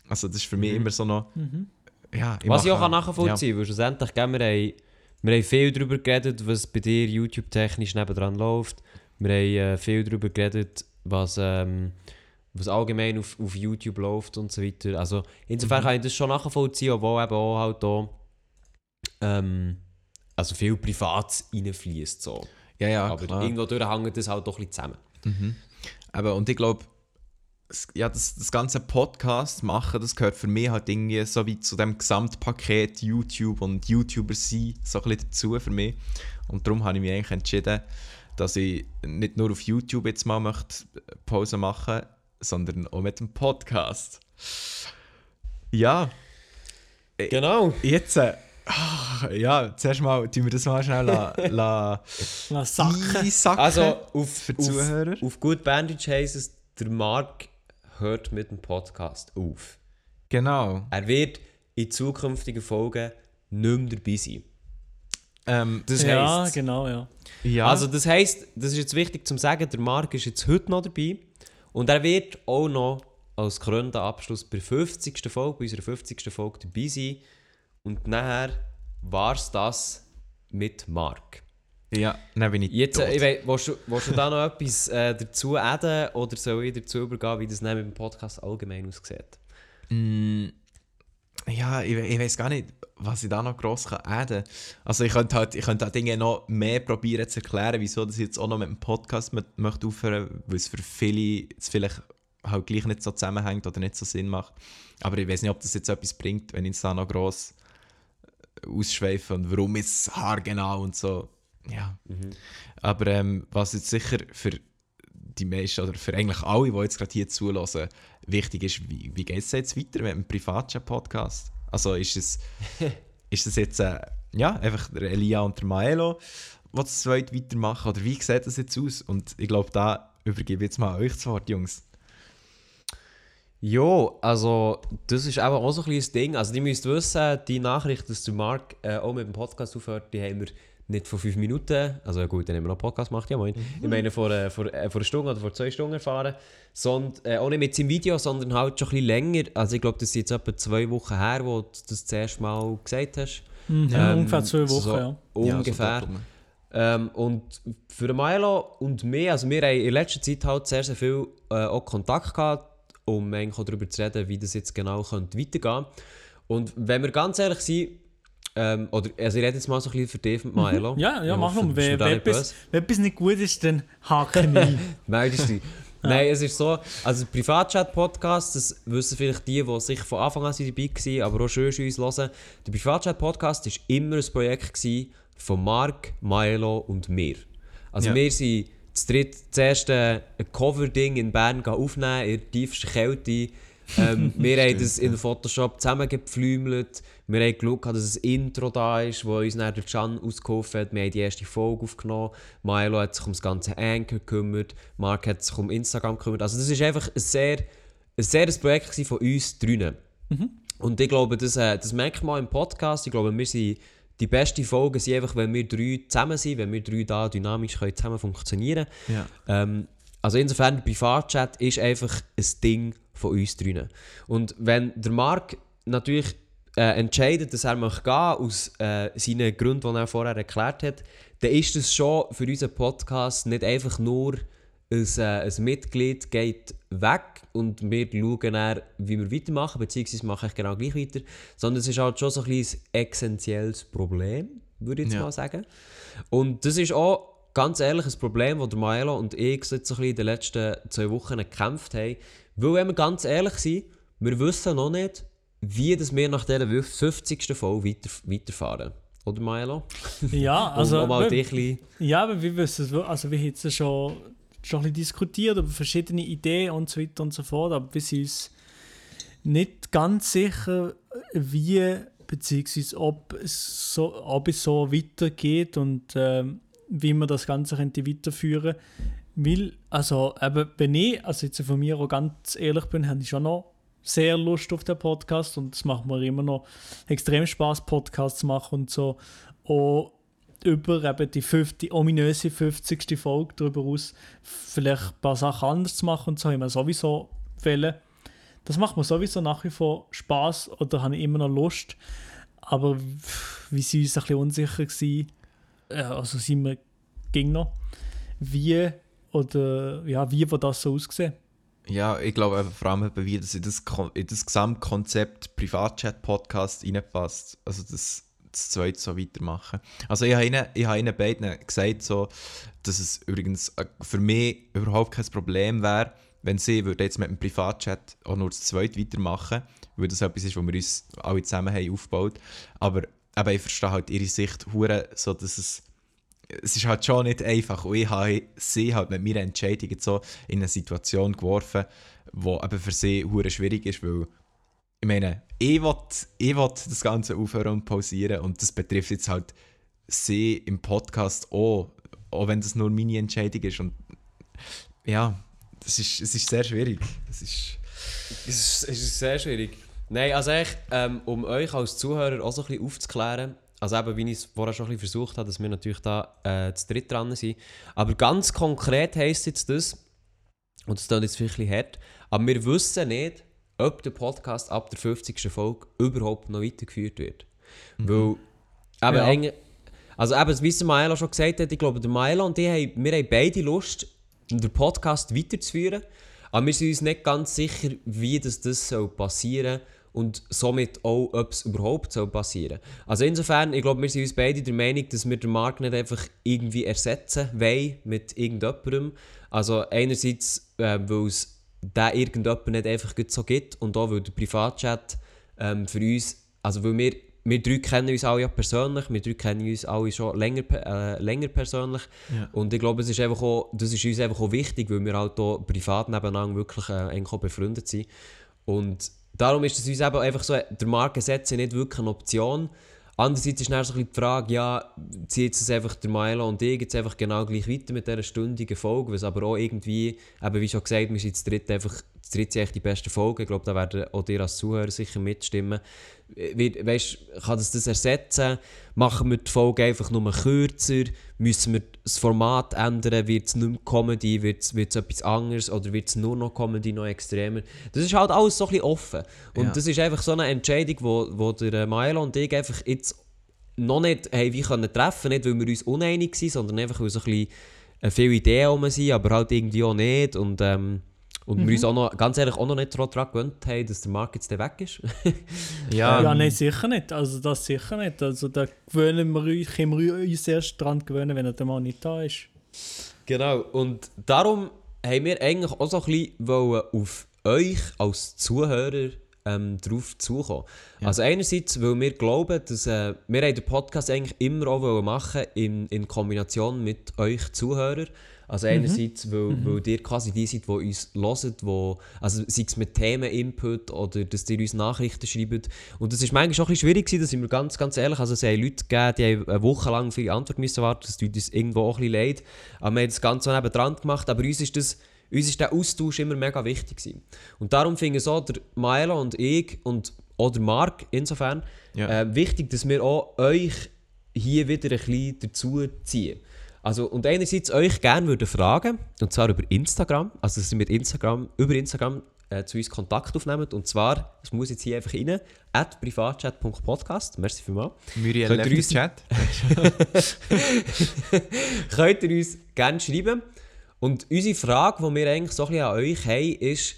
Also das ist für mich Mhm. immer so noch, Mhm. ja, Was ich auch mache- nachvollziehen kann, weil schlussendlich gell, wir, wir haben viel darüber geredet, was bei dir YouTube-technisch nebendran läuft. Wir haben äh, viel darüber geredet, was, ähm, was allgemein auf, auf YouTube läuft und so weiter. Also insofern Mhm. kann ich das schon nachvollziehen, obwohl eben auch halt da ähm, also viel Privates reinfließt. So. Ja, ja, Aber klar. irgendwo durch hängt das halt doch ein bisschen zusammen. Mhm. Aber und ich glaube, ja, das, das ganze Podcast machen, das gehört für mich halt irgendwie so wie zu dem Gesamtpaket YouTube und YouTuber sein, so ein bisschen dazu für mich. Und darum habe ich mich eigentlich entschieden, dass ich nicht nur auf YouTube jetzt mal möchte Pause machen, sondern auch mit dem Podcast. Ja, Genau. jetzt, äh, ah, ja, zuerst mal, tun wir das mal schnell la, la, Sachen. einsacken Also auf, für auf, Zuhörer. auf gut Bandage heisst es, der Mark hört mit dem Podcast auf. Genau. Er wird in zukünftigen Folgen nicht mehr dabei sein. Ähm, Das ja, heisst, genau, ja. ja. also das heisst, das ist jetzt wichtig zu sagen, der Mark ist jetzt heute noch dabei und er wird auch noch als krönender Abschluss bei der 50. Folge, bei unserer 50. Folge dabei sein und nachher war es das mit Mark. Ja, dann bin ich Jetzt, tot. äh, ich weiss, willst, du, willst du da noch etwas äh, dazu adden oder soll ich dazu übergehen, wie das mit dem Podcast allgemein aussieht? Mm, ja, ich, ich weiß gar nicht, was ich da noch gross kann adden kann. Also ich könnte halt, ich könnte halt Dinge noch mehr probieren zu erklären, wieso das jetzt auch noch mit dem Podcast mit, möchte aufhören, weil es für viele jetzt vielleicht halt gleich nicht so zusammenhängt oder nicht so Sinn macht. Aber ich weiß nicht, ob das jetzt etwas bringt, wenn ich es da noch gross ausschweife und warum ist es haargenau und so. Ja. Aber ähm, was jetzt sicher für die meisten oder für eigentlich alle, die jetzt gerade hier zulassen, wichtig ist, wie, wie geht es jetzt weiter mit dem Privatchat-Podcast? Also ist es, ist es jetzt äh, ja, einfach der Elia und der Maelo, die das zweit weitermachen? Oder wie sieht das jetzt aus? Und ich glaube, da übergebe ich jetzt mal euch das Wort, Jungs. Jo, also das ist eben auch so ein kleines Ding. Also die müsst wissen, die Nachricht, dass der Mark äh, auch mit dem Podcast aufhört, die haben wir nicht vor fünf Minuten, also ja gut, dann haben wir noch einen Podcast gemacht, ja moin. Ich meine vor, äh, vor, äh, vor einer Stunde oder vor zwei Stunden erfahren. Sondern, äh, auch nicht mit seinem Video, sondern halt schon ein bisschen länger. Also ich glaube, das ist jetzt etwa zwei Wochen her, wo du das das erste Mal gesagt hast. Mhm, Ähm, ungefähr zwei Wochen, so ja. Ungefähr. so Ähm, und für den Milo und mich, also wir haben in letzter Zeit halt sehr, sehr viel äh, auch Kontakt gehabt, um eigentlich auch darüber zu reden, wie das jetzt genau könnte weitergehen Und wenn wir ganz ehrlich sind, ähm, oder also ich rede jetzt mal so ein bisschen vertieft mit Milo. Mhm. Ja, ja, Ich mach nur. Wenn, etwas, böse. wenn etwas nicht gut ist, dann haken ein. Meldest dich. Nein, es ist so, also der Privatchat-Podcast, das wissen vielleicht die, die sich von Anfang an dabei waren, aber auch schön uns hören. Der Privatchat-Podcast war immer ein Projekt von Mark, Milo und mir. Also Ja. wir sind das dritte, das erste ein Cover-Ding in Bern aufnehmen, in der tiefsten Kälte. Ähm, wir haben das in Photoshop zusammengepflümelt. Wir haben geschaut, dass ein Intro da ist, wo uns dann der Can ausgeholfen hat. Wir haben die erste Folge aufgenommen. Milo hat sich um das ganze Anchor gekümmert. Mark hat sich um Instagram gekümmert. Also das ist einfach ein sehr, ein sehr ein Projekt von uns drinnen. Und ich glaube, das, äh, das merkt man im Podcast. Ich glaube, wir sind die beste Folge sind einfach, wenn wir drei zusammen sind, wenn wir drei da dynamisch können zusammen funktionieren Ja. ähm, also insofern, Privatchat ist einfach ein Ding von uns drinnen. Und wenn der Marc natürlich äh, entscheidet, dass er möchte gehen aus äh, seinen Gründen, die er vorher erklärt hat, dann ist das schon für unseren Podcast nicht einfach nur ein, äh, ein Mitglied geht weg und wir schauen dann, wie wir weitermachen, beziehungsweise mache ich genau gleich weiter, sondern es ist halt schon so ein kleines essentielles Problem, würde ich jetzt Ja. mal sagen. Und das ist auch ganz ehrlich ein Problem, das Maelo und ich jetzt so ein in den letzten zwei Wochen gekämpft haben. Weil, wenn wir ganz ehrlich sind, wir wissen noch nicht, wie das wir nach dieser 50. Folge weiter, weiterfahren. Oder Maelo? Ja, also. um, um mal wir- Ja, aber wir wissen es, wir- also wir haben jetzt schon, schon ein bisschen diskutiert über verschiedene Ideen und so weiter und so fort, aber wir sind uns nicht ganz sicher, wie beziehungsweise ob es so, ob es so weitergeht und ähm, wie man das Ganze könnte weiterführen Weil, also eben, wenn ich, also jetzt von mir auch ganz ehrlich bin, habe ich schon noch sehr Lust auf den Podcast und es macht mir immer noch extrem Spaß, Podcasts zu machen und so. Auch über eben die, 50, ominöse 50. Folge darüber aus, vielleicht ein paar Sachen anders zu machen und so, wir sowieso wollen. Das macht mir sowieso nach wie vor Spaß oder habe ich immer noch Lust. Aber wie sie uns ein bisschen unsicher gewesen, also sind wir ging noch, wie oder ja, wie wird das so aussehen? Ja, ich glaube vor allem, wie das in das, in das Gesamtkonzept Privatchat-Podcast reinpasst. Also das, das zweite so weitermachen. Also ich habe ihnen, ich habe ihnen beiden gesagt, so, dass es übrigens äh, für mich überhaupt kein Problem wäre, wenn sie würden jetzt mit dem Privatchat auch nur das zweite weitermachen, weil das etwas ist, was wir uns alle zusammen haben aufgebaut. Aber eben, ich verstehe halt ihre Sicht hure, so dass es es ist halt schon nicht einfach. Und ich habe sie halt mit meiner Entscheidung so in eine Situation geworfen, die eben für sie hure schwierig ist, weil ich meine, ich will, will das Ganze aufhören und pausieren und das betrifft jetzt halt sie im Podcast auch, auch wenn das nur meine Entscheidung ist. Und ja, das ist, es ist sehr schwierig. Es ist, Es ist, es ist sehr schwierig. Nein, also echt, ähm, um euch als Zuhörer auch so ein bisschen aufzuklären, also eben, wie ich es vorher schon ein bisschen versucht habe, dass wir natürlich da äh, zu dritt dran sind. Aber ganz konkret heisst jetzt das, und das klingt jetzt vielleicht ein bisschen hart, aber wir wissen nicht, ob der Podcast ab der 50. Folge überhaupt noch weitergeführt wird. Weil, eben Ja. Also eben, wie es Maelo schon gesagt hat, ich glaube, der Maelo und ich haben, wir haben beide Lust, den Podcast weiterzuführen. Aber wir sind uns nicht ganz sicher, wie das, das soll passieren und somit auch, ob es überhaupt soll passieren Also insofern, ich glaube, wir sind uns beide der Meinung, dass wir den Markt nicht einfach irgendwie ersetzen wollen mit irgendjemandem. Also einerseits, äh, weil es den irgendjemanden nicht einfach gut so gibt und auch weil der Privatchat ähm, für uns, also weil wir, wir drei kennen uns alle ja persönlich, wir drei kennen uns alle schon länger, äh, länger persönlich Ja. und ich glaube, es ist einfach auch, das ist uns einfach auch wichtig, weil wir halt auch privat nebeneinander wirklich äh, befreundet sind. Und darum ist es uns eben einfach so, der Markensetzen nicht wirklich eine Option. Andererseits ist dann so die Frage, ja, zieht es einfach der Milo und ich jetzt einfach genau gleich weiter mit dieser stündigen Folge, was aber auch irgendwie, eben wie schon gesagt, wir sind das dritte einfach, das dritte die beste Folge. Ich glaube, da werden auch dir als Zuhörer sicher mitstimmen. Wie, weißt, kann das das ersetzen? Machen wir die Folge einfach nur kürzer? Müssen wir das Format ändern? Wird es nicht mehr Comedy? Wird es etwas anderes? Oder wird es nur noch Comedy, noch extremer? Das ist halt alles so ein bisschen offen. Und Ja. das ist einfach so eine Entscheidung, wo, wo der äh, Milo und ich einfach jetzt noch nicht haben wie können treffen nicht weil wir uns uneinig sind, sondern einfach weil so ein bisschen äh, viele Ideen rum sind, aber halt irgendwie auch nicht. Und, ähm, und wir uns auch noch, ganz ehrlich auch noch nicht daran gewöhnt haben, dass der Markt jetzt weg ist. Ja, Ja, ähm, nein, sicher nicht. Also das sicher nicht. Also da gewöhnen wir uns, können wir uns erst dran gewöhnen, wenn er mal nicht da ist. Genau, und darum haben wir eigentlich auch so ein bisschen wollen auf euch als Zuhörer ähm, drauf zukommen. Also einerseits, weil wir glauben, dass äh, wir den Podcast eigentlich immer auch wollen machen in, in Kombination mit euch Zuhörern. Also einerseits, weil, weil ihr quasi die seid, die uns hören, wo, also sei es mit Themen-Input oder dass ihr uns Nachrichten schreibt. Und das ist manchmal auch ein bisschen schwierig gewesen, da sind wir ganz, ganz ehrlich. Also es haben Leute gegeben, die haben eine Woche lang für die Antwort müssen warten, das tut uns irgendwo auch ein bisschen leid. Aber wir haben das Ganze so nebendran gemacht, aber uns ist das uns ist der Austausch immer mega wichtig gewesen. Und darum finden so der Maelo und ich und auch der Marc insofern Ja. äh, wichtig, dass wir auch euch hier wieder ein bisschen dazu ziehen. Also, und einerseits euch gerne würden fragen, und zwar über Instagram, also dass ihr mit Instagram, über Instagram äh, zu uns Kontakt aufnehmt, und zwar, das muss jetzt hier einfach rein, at privatchat.podcast, merci vielmals. Muriel Könnt ihr uns- chat. könnt ihr uns gerne schreiben. Und unsere Frage, die wir eigentlich so ein bisschen an euch haben, ist,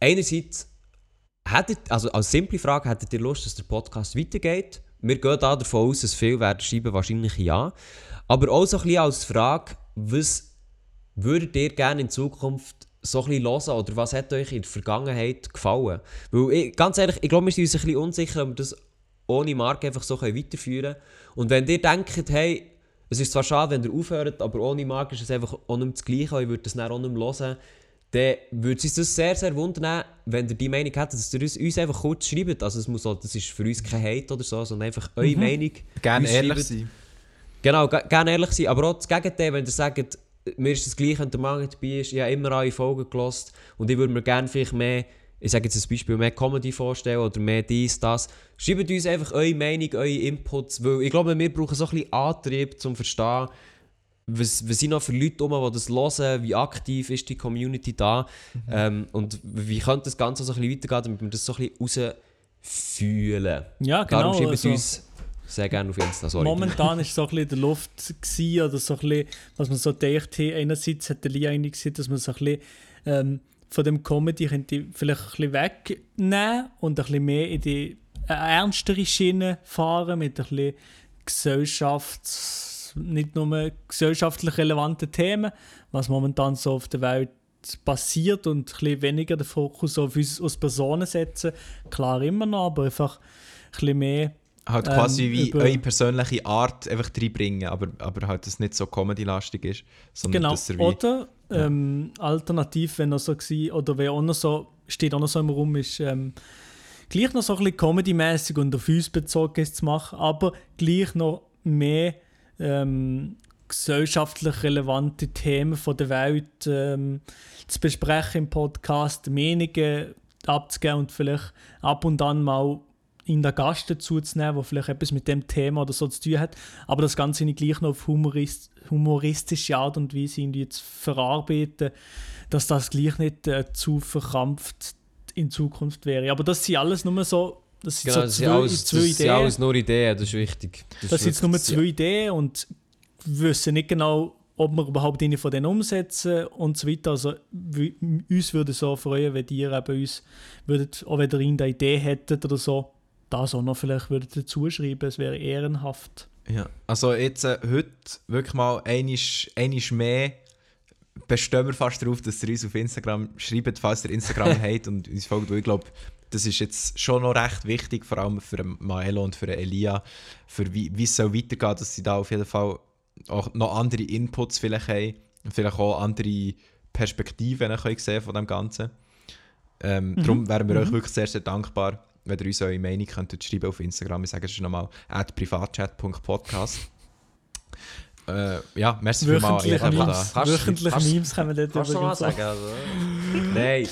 einerseits, hättet, also als simple Frage, hättet ihr Lust, dass der Podcast weitergeht? Wir gehen da davon aus, dass viele werden schreiben, wahrscheinlich ja. Aber auch so ein bisschen als Frage, was würdet ihr gerne in Zukunft so ein bisschen hören oder was hat euch in der Vergangenheit gefallen? Weil ich, ganz ehrlich, ich glaube, wir sind uns ein bisschen unsicher, ob wir das ohne Marke einfach so weiterführen können. Und wenn ihr denkt, hey, es ist zwar schade, wenn ihr aufhört, aber ohne Marke ist es einfach auch nicht das Gleiche, ich würde das dann auch nicht mehr hören, dann würde es uns das sehr, sehr wundern, wenn ihr die Meinung hättet, dass ihr uns, uns einfach kurz schreibt. Also es muss auch, das ist für uns kein Hate oder so, sondern einfach eure Meinung. Gerne ehrlich schreibt. sein. Genau, ge- gerne ehrlich sein, aber auch das Gegenteil, wenn ihr sagt, mir ist das gleich, wenn der nicht dabei ist, ich habe immer alle Folgen gelost und ich würde mir gerne vielleicht mehr, ich sage jetzt ein Beispiel, mehr Comedy vorstellen oder mehr dies, das. Schreibt uns einfach eure Meinung, eure Inputs, weil ich glaube, wir brauchen so ein bisschen Antrieb zum Verstehen, was, was sind noch für Leute um, die das hören, wie aktiv ist die Community da ähm, und wie könnte das Ganze so ein bisschen weitergehen, damit wir das so ein bisschen rausfühlen. Ja, Darum genau. schreibt Also, uns sehr gerne auf Insta, sorry. momentan ist so ein bisschen in der Luft gewesen, oder so ein bisschen, was man so gedacht hat. Einerseits hat der Lee eigentlich gesagt, dass man so ein bisschen ähm, von dem Comedy könnte vielleicht ein bisschen wegnehmen und ein bisschen mehr in die äh, ernstere Schiene fahren mit ein bisschen Gesellschafts-, nicht nur gesellschaftlich relevanten Themen, was momentan so auf der Welt passiert und ein bisschen weniger den Fokus auf uns als Personen setzen. Klar immer noch, aber einfach ein bisschen mehr Halt Ähm, quasi wie über- eure persönliche Art einfach reinbringen, aber, aber halt, dass es nicht so Comedy-lastig ist, sondern Genau. dass er wie... Oder ähm, alternativ, wenn er so war, oder wer auch noch so, steht auch noch so im Raum, ist ähm, gleich noch so ein bisschen comedy-mäßig und auf uns bezogen ist zu machen, aber gleich noch mehr ähm, gesellschaftlich relevante Themen von der Welt ähm, zu besprechen im Podcast, Meinungen abzugeben und vielleicht ab und an mal in der Gast dazu zu der vielleicht etwas mit dem Thema oder so zu tun hat, aber das Ganze nicht gleich noch auf humorist humoristische Art und Weise irgendwie zu verarbeiten, dass das gleich nicht äh, zu verkrampft in Zukunft wäre. Aber das sind alles nur so Das sind Genau, so das zwei, alles, zwei das Ideen. alles nur Ideen, das ist wichtig. Das ist sind jetzt nur zwei Ideen und wir wissen nicht genau, ob wir überhaupt eine von denen umsetzen und so weiter. Also uns würde es so freuen, wenn ihr eben uns würdet, auch wenn ihr irgendeine Idee hättet oder so, das auch noch vielleicht würdet dazu schreiben, es wäre ehrenhaft. Ja. Also jetzt äh, heute wirklich mal einisch, einisch mehr bestehen wir fast darauf, dass ihr uns auf Instagram schreibt, falls ihr Instagram habt und uns folgt, weil ich glaube, das ist jetzt schon noch recht wichtig, vor allem für Maelo und für Elia, für wie, wie es soll weitergehen, dass sie da auf jeden Fall auch noch andere Inputs vielleicht haben und vielleicht auch andere Perspektiven können sehen von dem Ganzen. Ähm, Darum wären wir euch wirklich sehr, sehr dankbar, wenn ihr uns eure Meinung könntet schreiben auf Instagram. Ich sage es nochmal, at privatchat.podcast. Äh, ja, merci vielmals. Wöchentlich jeder, der Memes, da- wöchentlich kannst- Memes können wir dort mal übrigens sagen? Also, Nein.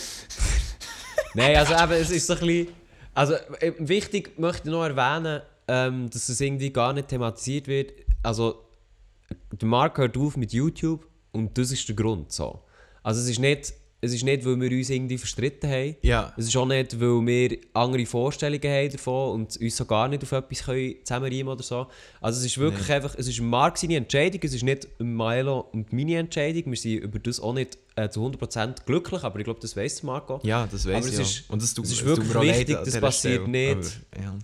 Nein, also eben, es ist so ein bisschen... Also äh, wichtig möchte ich noch erwähnen, ähm, dass es irgendwie gar nicht thematisiert wird. Also der Marc hört auf mit YouTube und das ist der Grund so. Also es ist nicht, es ist nicht weil wir uns irgendwie verstritten haben. Ja, Es ist auch nicht, weil wir andere Vorstellungen haben davon und uns so gar nicht auf etwas können zusammenreimen oder so. Also es ist wirklich einfach, es ist Marc seine Entscheidung, es ist nicht Milo und meine Entscheidung. Wir sind über das auch nicht äh, zu 100% glücklich, aber ich glaube, das weiss Marco. ja, das weiß ich es ja. ist- Und das tut, es ist wirklich wichtig, das passiert Stelle, nicht. aber.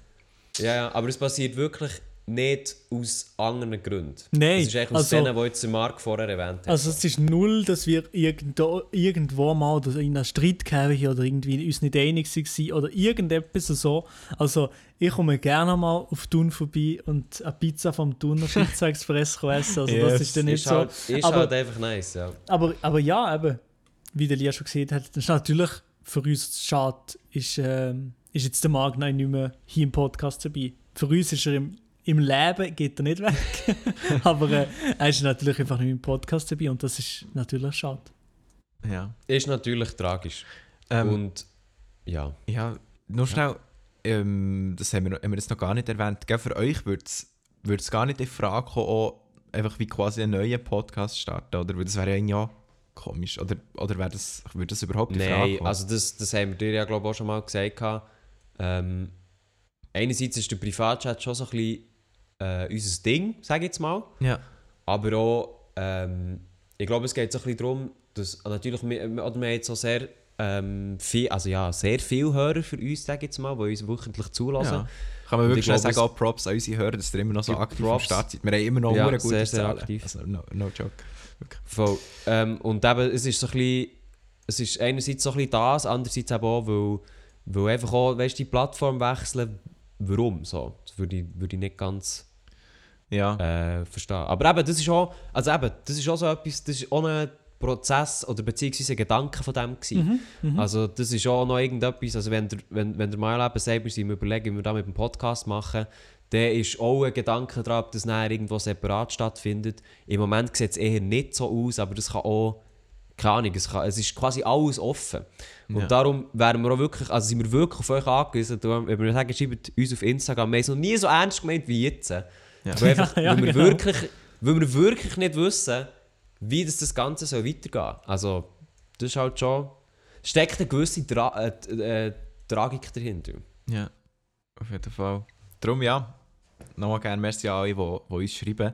Ja, ja, aber es passiert wirklich nicht aus anderen Gründen. Nein, Es ist eigentlich aus also- denen, die jetzt der Marc vorher erwähnt hat. Also es ist null, dass wir irgendwo, irgendwo mal in einen Streit kamen oder irgendwie uns nicht einig waren oder irgendetwas so. Also ich komme gerne mal auf Thun vorbei und eine Pizza vom Thuner Pizza Express essen. Also das Yes. ist dann nicht ist so. halt, ist aber, halt einfach nice, ja. aber, aber ja, eben, wie der Lia schon gesehen hat, das ist natürlich für uns schade, ist, ähm, ist jetzt der Magna nicht mehr hier im Podcast dabei. Für uns ist er im, im Leben, geht er nicht weg. aber äh, er ist natürlich einfach nicht im Podcast dabei und das ist natürlich schade. Ja. Ist natürlich tragisch. Ähm, Und ja. ja, nur schnell, ähm, das haben wir, noch- haben wir jetzt noch gar nicht erwähnt. Gell, für euch würde es gar nicht in Frage kommen, auch einfach wie quasi einen neuen Podcast starten, oder? Weil das wäre ja irgendwie auch komisch. Oder, oder wäre das, würde das überhaupt in Frage Nein, kommen? also das, das haben wir dir ja glaube ich auch schon mal gesagt. Ähm, einerseits ist der Privatchat schon so ein bisschen äh, unser Ding, sage ich jetzt mal. ja. Aber auch, ähm, ich glaube, es geht so ein bisschen darum, dass natürlich, wir, oder wir haben jetzt auch sehr, ähm, viel, also ja, sehr viele Hörer für uns, sage ich jetzt mal, die uns wöchentlich zulassen. Ja. Kann man wirklich ich schnell sagen, auch Props an unsere Hörer, dass ihr immer noch so aktiv am Props. Start seid. Wir haben immer noch Ja, eine gute sehr, sehr aktiv. Also, no, no joke. Voll. Ähm, und eben, es ist so ein bisschen, es ist einerseits so ein bisschen das, andererseits eben auch, weil, weil einfach auch, weißt die Plattform wechseln, warum so? Das würde ich, würde ich nicht ganz Ja. äh, verstehen. Aber eben, das ist auch, also eben, das ist auch so etwas, das ist auch ein Prozess oder beziehungsweise ein Gedanke von dem gewesen. Also das ist auch noch irgendetwas, also wenn der, wenn, wenn der Mail eben sagt, wir sind überlegen, wie wir das mit dem Podcast machen, dann ist auch ein Gedanke daran, ob das nachher irgendwo separat stattfindet. Im Moment sieht es eher nicht so aus, aber das kann auch, keine Ahnung, es, kann, es ist quasi alles offen. Und Ja. darum wären wir auch wirklich, also sind wir wirklich auf euch angewiesen, wenn wir sagen, schreibt uns auf Instagram, wir haben es noch nie so ernst gemeint wie jetzt. Ja. Weil, einfach, Ja, weil, wir genau. wirklich, weil wir wirklich nicht wissen, wie das, das Ganze soll weitergehen Also, das ist halt schon. steckt eine gewisse Tra äh, äh, Tragik dahinter. Ja, auf jeden Fall. Darum ja, nochmal gerne merci an alle, die, die uns schreiben.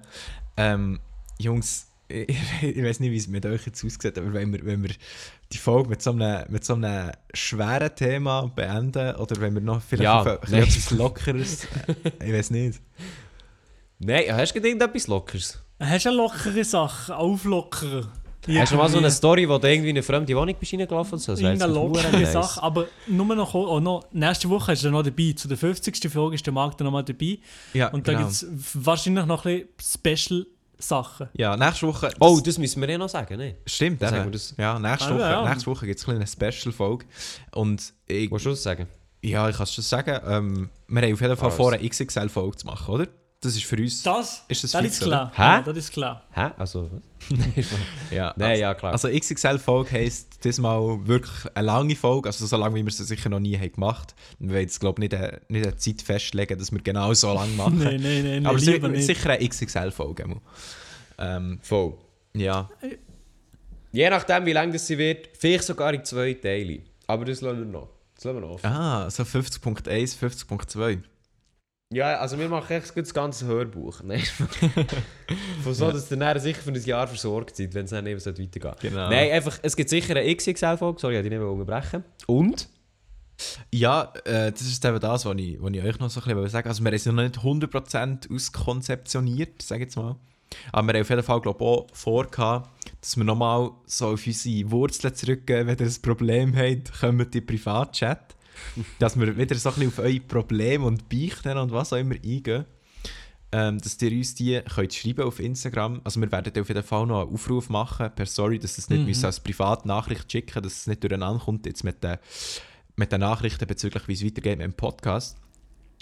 Ähm, Jungs, ich, ich weiß nicht, wie es mit euch jetzt aussieht, aber wenn wir, wenn wir die Folge mit so, einem, mit so einem schweren Thema beenden oder wenn wir noch vielleicht Ja, etwas Lockeres, ich weiß nicht. Nein, hast du gerade irgendetwas Lockeres? Hast du eine lockere Sache? Auflockern? Hast du mal so eine Story, wo du irgendwie in eine fremde Wohnung bist reingelaufen bist? Das Irgendeine verdammt lockere nice. Sache, aber nur noch, oh, noch, nächste Woche ist er noch dabei. Zu der 50. Folge ist der Marc dann nochmal dabei. Ja, Und da genau. gibt es wahrscheinlich noch ein bisschen Special-Sachen. Ja, nächste Woche. Das, Oh, das müssen wir ja noch sagen, ne? stimmt, eben. wir das. Ja, nächste Ah, Woche, ja. nächste Woche gibt es eine Special-Folge. Und ich, Willst du das sagen? ja, ich kann es schon sagen, ähm, wir haben auf jeden Fall Also. vor, eine XXL-Folge zu machen, oder? Das ist für uns... Das, Ist das das fix, ist klar. Hä? Ja, das ist klar. Hä? Also, was? Ja, Nein, also, ja, klar. Also XXL-Folge heisst diesmal wirklich eine lange Folge, also so lange, wie wir sie sicher noch nie haben gemacht haben. Wir wollen jetzt, glaube ich, nicht, eine- nicht eine Zeit festlegen, dass wir genau so lange machen. Nein, nein, nein, Aber nein, si sicher eine XXL-Folge. Ähm, Voll. ja, Je nachdem, wie lang das sie wird, vielleicht sogar in zwei Teile. Aber das lassen wir noch. Das lassen wir noch offen. Ah, so 50.1, 50.2. Ja, also wir machen echt das ganze Hörbuch. Nein. Von so, dass ihr dann sicher für ein Jahr versorgt seid, wenn es dann eben so weitergeht. Genau. Nein, einfach, es gibt sicher eine XXL-Folge. Sorry, ich die nicht mehr unterbrechen. Und? Ja, äh, das ist eben das, was ich, was ich euch noch so ein bisschen sagen. Also wir haben es ja noch nicht 100% auskonzeptioniert, sage ich jetzt mal. Aber wir haben auf jeden Fall, glaube ich, auch vor, dass wir nochmal so auf unsere Wurzeln zurückgehen, wenn ihr ein Problem habt, kommt in Privatchat. Dass wir wieder so ein bisschen auf eure Probleme und Beichten und was auch immer eingehen. Ähm, dass ihr uns die könnt schreiben auf Instagram. Also wir werden auf jeden Fall noch einen Aufruf machen per Story, dass es nicht Mhm. als Privatnachricht schicken dass es nicht durcheinander kommt jetzt mit den, mit den Nachrichten bezüglich, wie es weitergeht mit dem Podcast.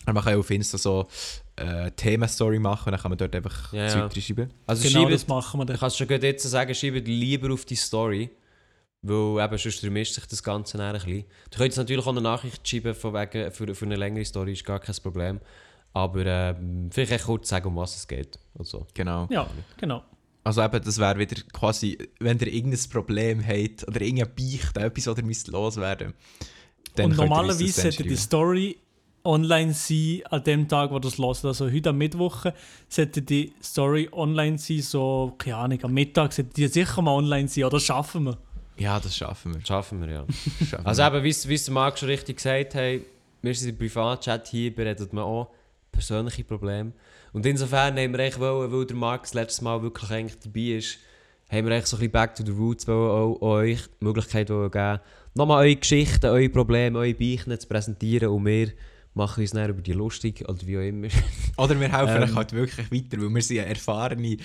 Aber man kann ja auf Insta so äh, Themenstory machen und dann kann man dort einfach Ja, Zeug ja. reinschreiben. Also Genau schreibt, das machen wir dann. ich kann es schon jetzt sagen, schreibt lieber auf die Story. Weil eben sonst vermischt sich das Ganze dann ein bisschen. Du könntest natürlich auch eine Nachricht schreiben von wegen, für, für eine längere Story, ist gar kein Problem. Aber ähm, vielleicht kurz sagen, um was es geht. Und so. Genau. Ja, genau. Also eben, das wäre wieder quasi, wenn ihr irgendein Problem habt oder irgendein Beicht, etwas, was ihr müsst loswerden dann Und normalerweise dann sollte die. Story online sein an dem Tag, wo das hört. Also heute am Mittwoch sollte die Story online sein, so, keine Ahnung, am Mittag sollte die sicher mal online sein, oder schaffen wir? Ja, das schaffen wir. Schaffen wir, ja. Schaffen Also wir. eben, wie es wie es der Marc schon richtig gesagt hat, wir sind im Privatchat hier, beredet man auch persönliche Probleme. Und insofern haben wir eigentlich wollen, weil der Marc das letzte Mal wirklich eigentlich dabei ist, haben wir eigentlich so ein bisschen back to the roots wollen, auch euch die Möglichkeit wollen geben, nochmal eure Geschichten, eure Probleme, eure Beichten zu präsentieren und wir machen uns dann über die lustig oder wie auch immer. Oder wir helfen Ähm. euch halt wirklich weiter, weil wir sind ja erfahrene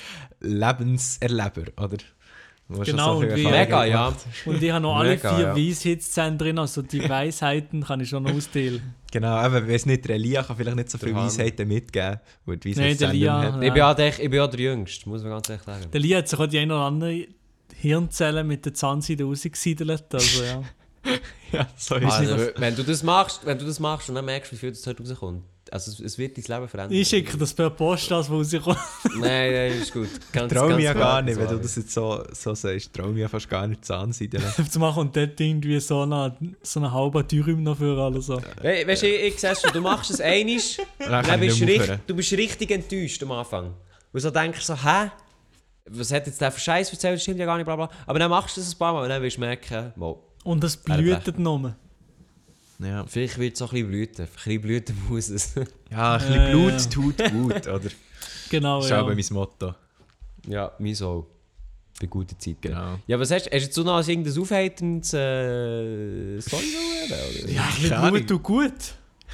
Lebenserleber, oder? Genau, und wie- Mega, ja. Und ich habe noch alle Mega, vier ja. Weisheitszähne drin, also die Weisheiten kann ich schon noch ausdehnen. Genau, aber wenn es nicht der Elia kann vielleicht nicht so viele. Weisheiten mitgeben, weil die Nein, der Weisheitszähne Lia- hat. Ich bin ja der, ich bin ja der Jüngste, muss man ganz ehrlich sagen. Der Lia hat sich auch die eine oder andere Hirnzelle mit der Zahnseide rausgesiedelt, also ja. Ja, so ist Also, es. wenn du das machst, wenn du das machst und dann merkst, wie viel das heute rauskommt, also es, es wird dein Leben verändern. Ich schicke das per Post, das wo rauskommt. Nein, nein, ist gut. Ganz, Trau ganz mich ja gar nicht, wenn du das jetzt so, so sagst. Trau mich ja fast gar nicht Zahnseide. zu machen und dort irgendwie so eine, so eine halbe Dürüm noch für alles so. We weißt du, ich, ich sehe schon, du machst es einisch, Dann dann bist richtig, du bist richtig enttäuscht am Anfang. Und so denkst du so, hä? Was hat jetzt der für Scheiß erzählt? Das stimmt ja gar nicht, bla bla. Aber dann machst du das ein paar Mal und dann wirst du merken, mal, Und das blühtet noch. Ja, vielleicht wird es auch ein bisschen blüten. Ein bisschen blüten muss es. ja ein bisschen Äh, Blut ja. tut gut, oder? Genau, Das ist ja. mein Motto. ja, mein auch. Bei guten Zeiten. Genau. Ja, was hast du? Hast du jetzt so noch als irgendein aufheiterndes äh, Story oder? Ja, ein bisschen. Blut tut gut.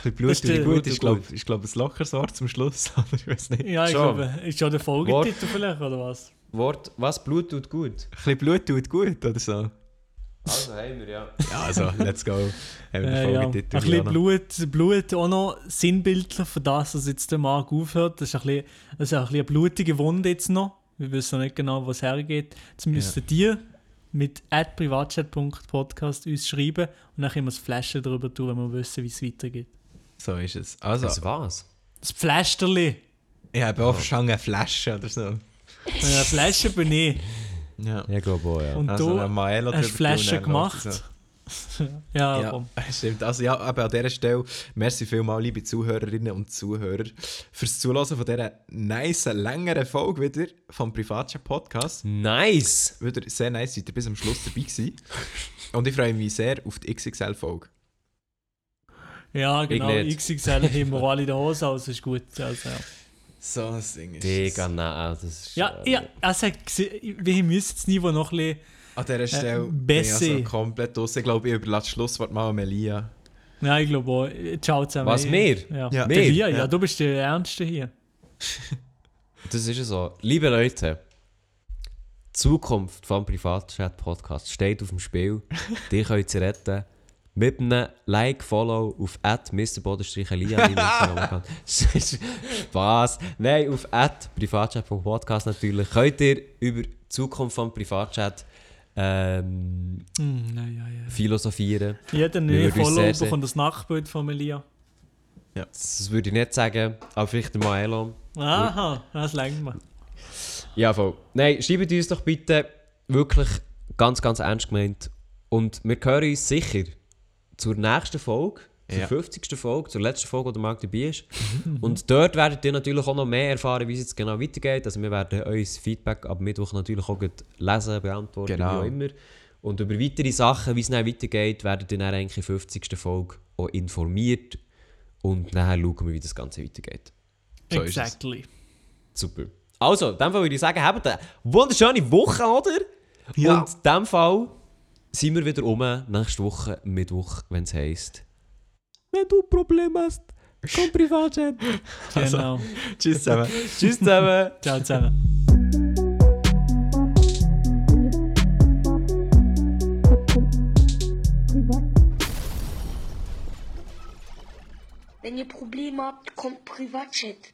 Ein bisschen Blut tut gut ist, glaube ich, glaub, ein lockeres Wort zum Schluss. Oder ich weiß nicht. Ein Ja, ich Schon. glaube, ist schon der Folgetitel vielleicht, oder was? Wort, was? Blut tut gut. bisschen Blut tut gut, oder so. Also haben wir, ja. Ja, also, let's go. Haben wir Äh, ja. Ein bisschen. Blut, Blut auch noch sinnbildlich für das, was jetzt der Marc aufhört. Das ist ein bisschen, das ist ein bisschen eine blutige Wunde jetzt noch. Wir wissen noch nicht genau, was hergeht. Jetzt müssten die mit privatchat.podcast uns schreiben und dann können wir das Flaschen darüber tun, wenn wir wissen, wie es weitergeht. So ist es. Also, Das was? Das Pflasterli. ich habe auch schon eine Flasche oder so. Eine Flasche bin ich. Ja. Ich glaube auch, ja. Und Also, du Maelo hast Flaschen gemacht. es ja, Ja, stimmt. Also ja, aber an dieser Stelle, merci vielmals, liebe Zuhörerinnen und Zuhörer, fürs Zuhören von dieser nice, längeren Folge wieder vom Privatchat Podcast. Nice! Wieder sehr nice, seid ihr bis am Schluss dabei gewesen. Und ich freue mich sehr auf die XXL-Folge. Ja, genau. XXL haben wir alle in der Hose, also ist gut. Also, ja. So ein Ding ist Digga, nein, das ist... Ja, äh, ja, also, wir müssen das Niveau noch ein bisschen. An dieser Stelle bin ich besser. also komplett aus. Ich glaube, ich überlasse das Schlusswort mal an Melia. Ja, ich glaube auch. Ciao zusammen. Was, wir? Ja, Ja. Wir? Lia, ja. Ja. du bist der Ernste hier. Das ist ja so. Liebe Leute, die Zukunft vom Privatchat-Podcast steht auf dem Spiel. Die könnt ihr retten. Mit einem Like, Follow auf MrBodenstreichelia. Spaß. Nein, auf privatchat.podcast natürlich. Könnt ihr über die Zukunft vom Privatchat ähm, Hm, nein, ja, ja. philosophieren. Jeder neue Follow bekommt das Nachbild von mir, Lia. Das würde ich nicht sagen, aber vielleicht der Maelon. Aha, das lenkt man. Ja, voll. Nein, schreibt uns doch bitte wirklich ganz, ganz ernst gemeint. Und wir hören uns sicher zur nächsten Folge, zur Ja. 50. Folge, zur letzten Folge, wo der Marc dabei ist. und dort werdet ihr natürlich auch noch mehr erfahren, wie es jetzt genau weitergeht. Also wir werden euer Feedback ab Mittwoch natürlich auch lesen, beantworten, Genau. wie auch immer. Und über weitere Sachen, wie es dann weitergeht, werdet ihr dann eigentlich in der 50. Folge auch informiert. Und nachher schauen wir, wie das Ganze weitergeht. So exactly. Super. Also, in dem Fall würde ich sagen, habt eine wunderschöne Woche, oder? Ja. Und in dem Fall sind wir wieder um nächste Woche, Mittwoch, wenn es heisst. Wenn du Probleme hast, komm Privatchat. Genau. Tschüss zusammen. Tschüss zusammen. Ciao zusammen. Wenn ihr Probleme habt, kommt Privatchat.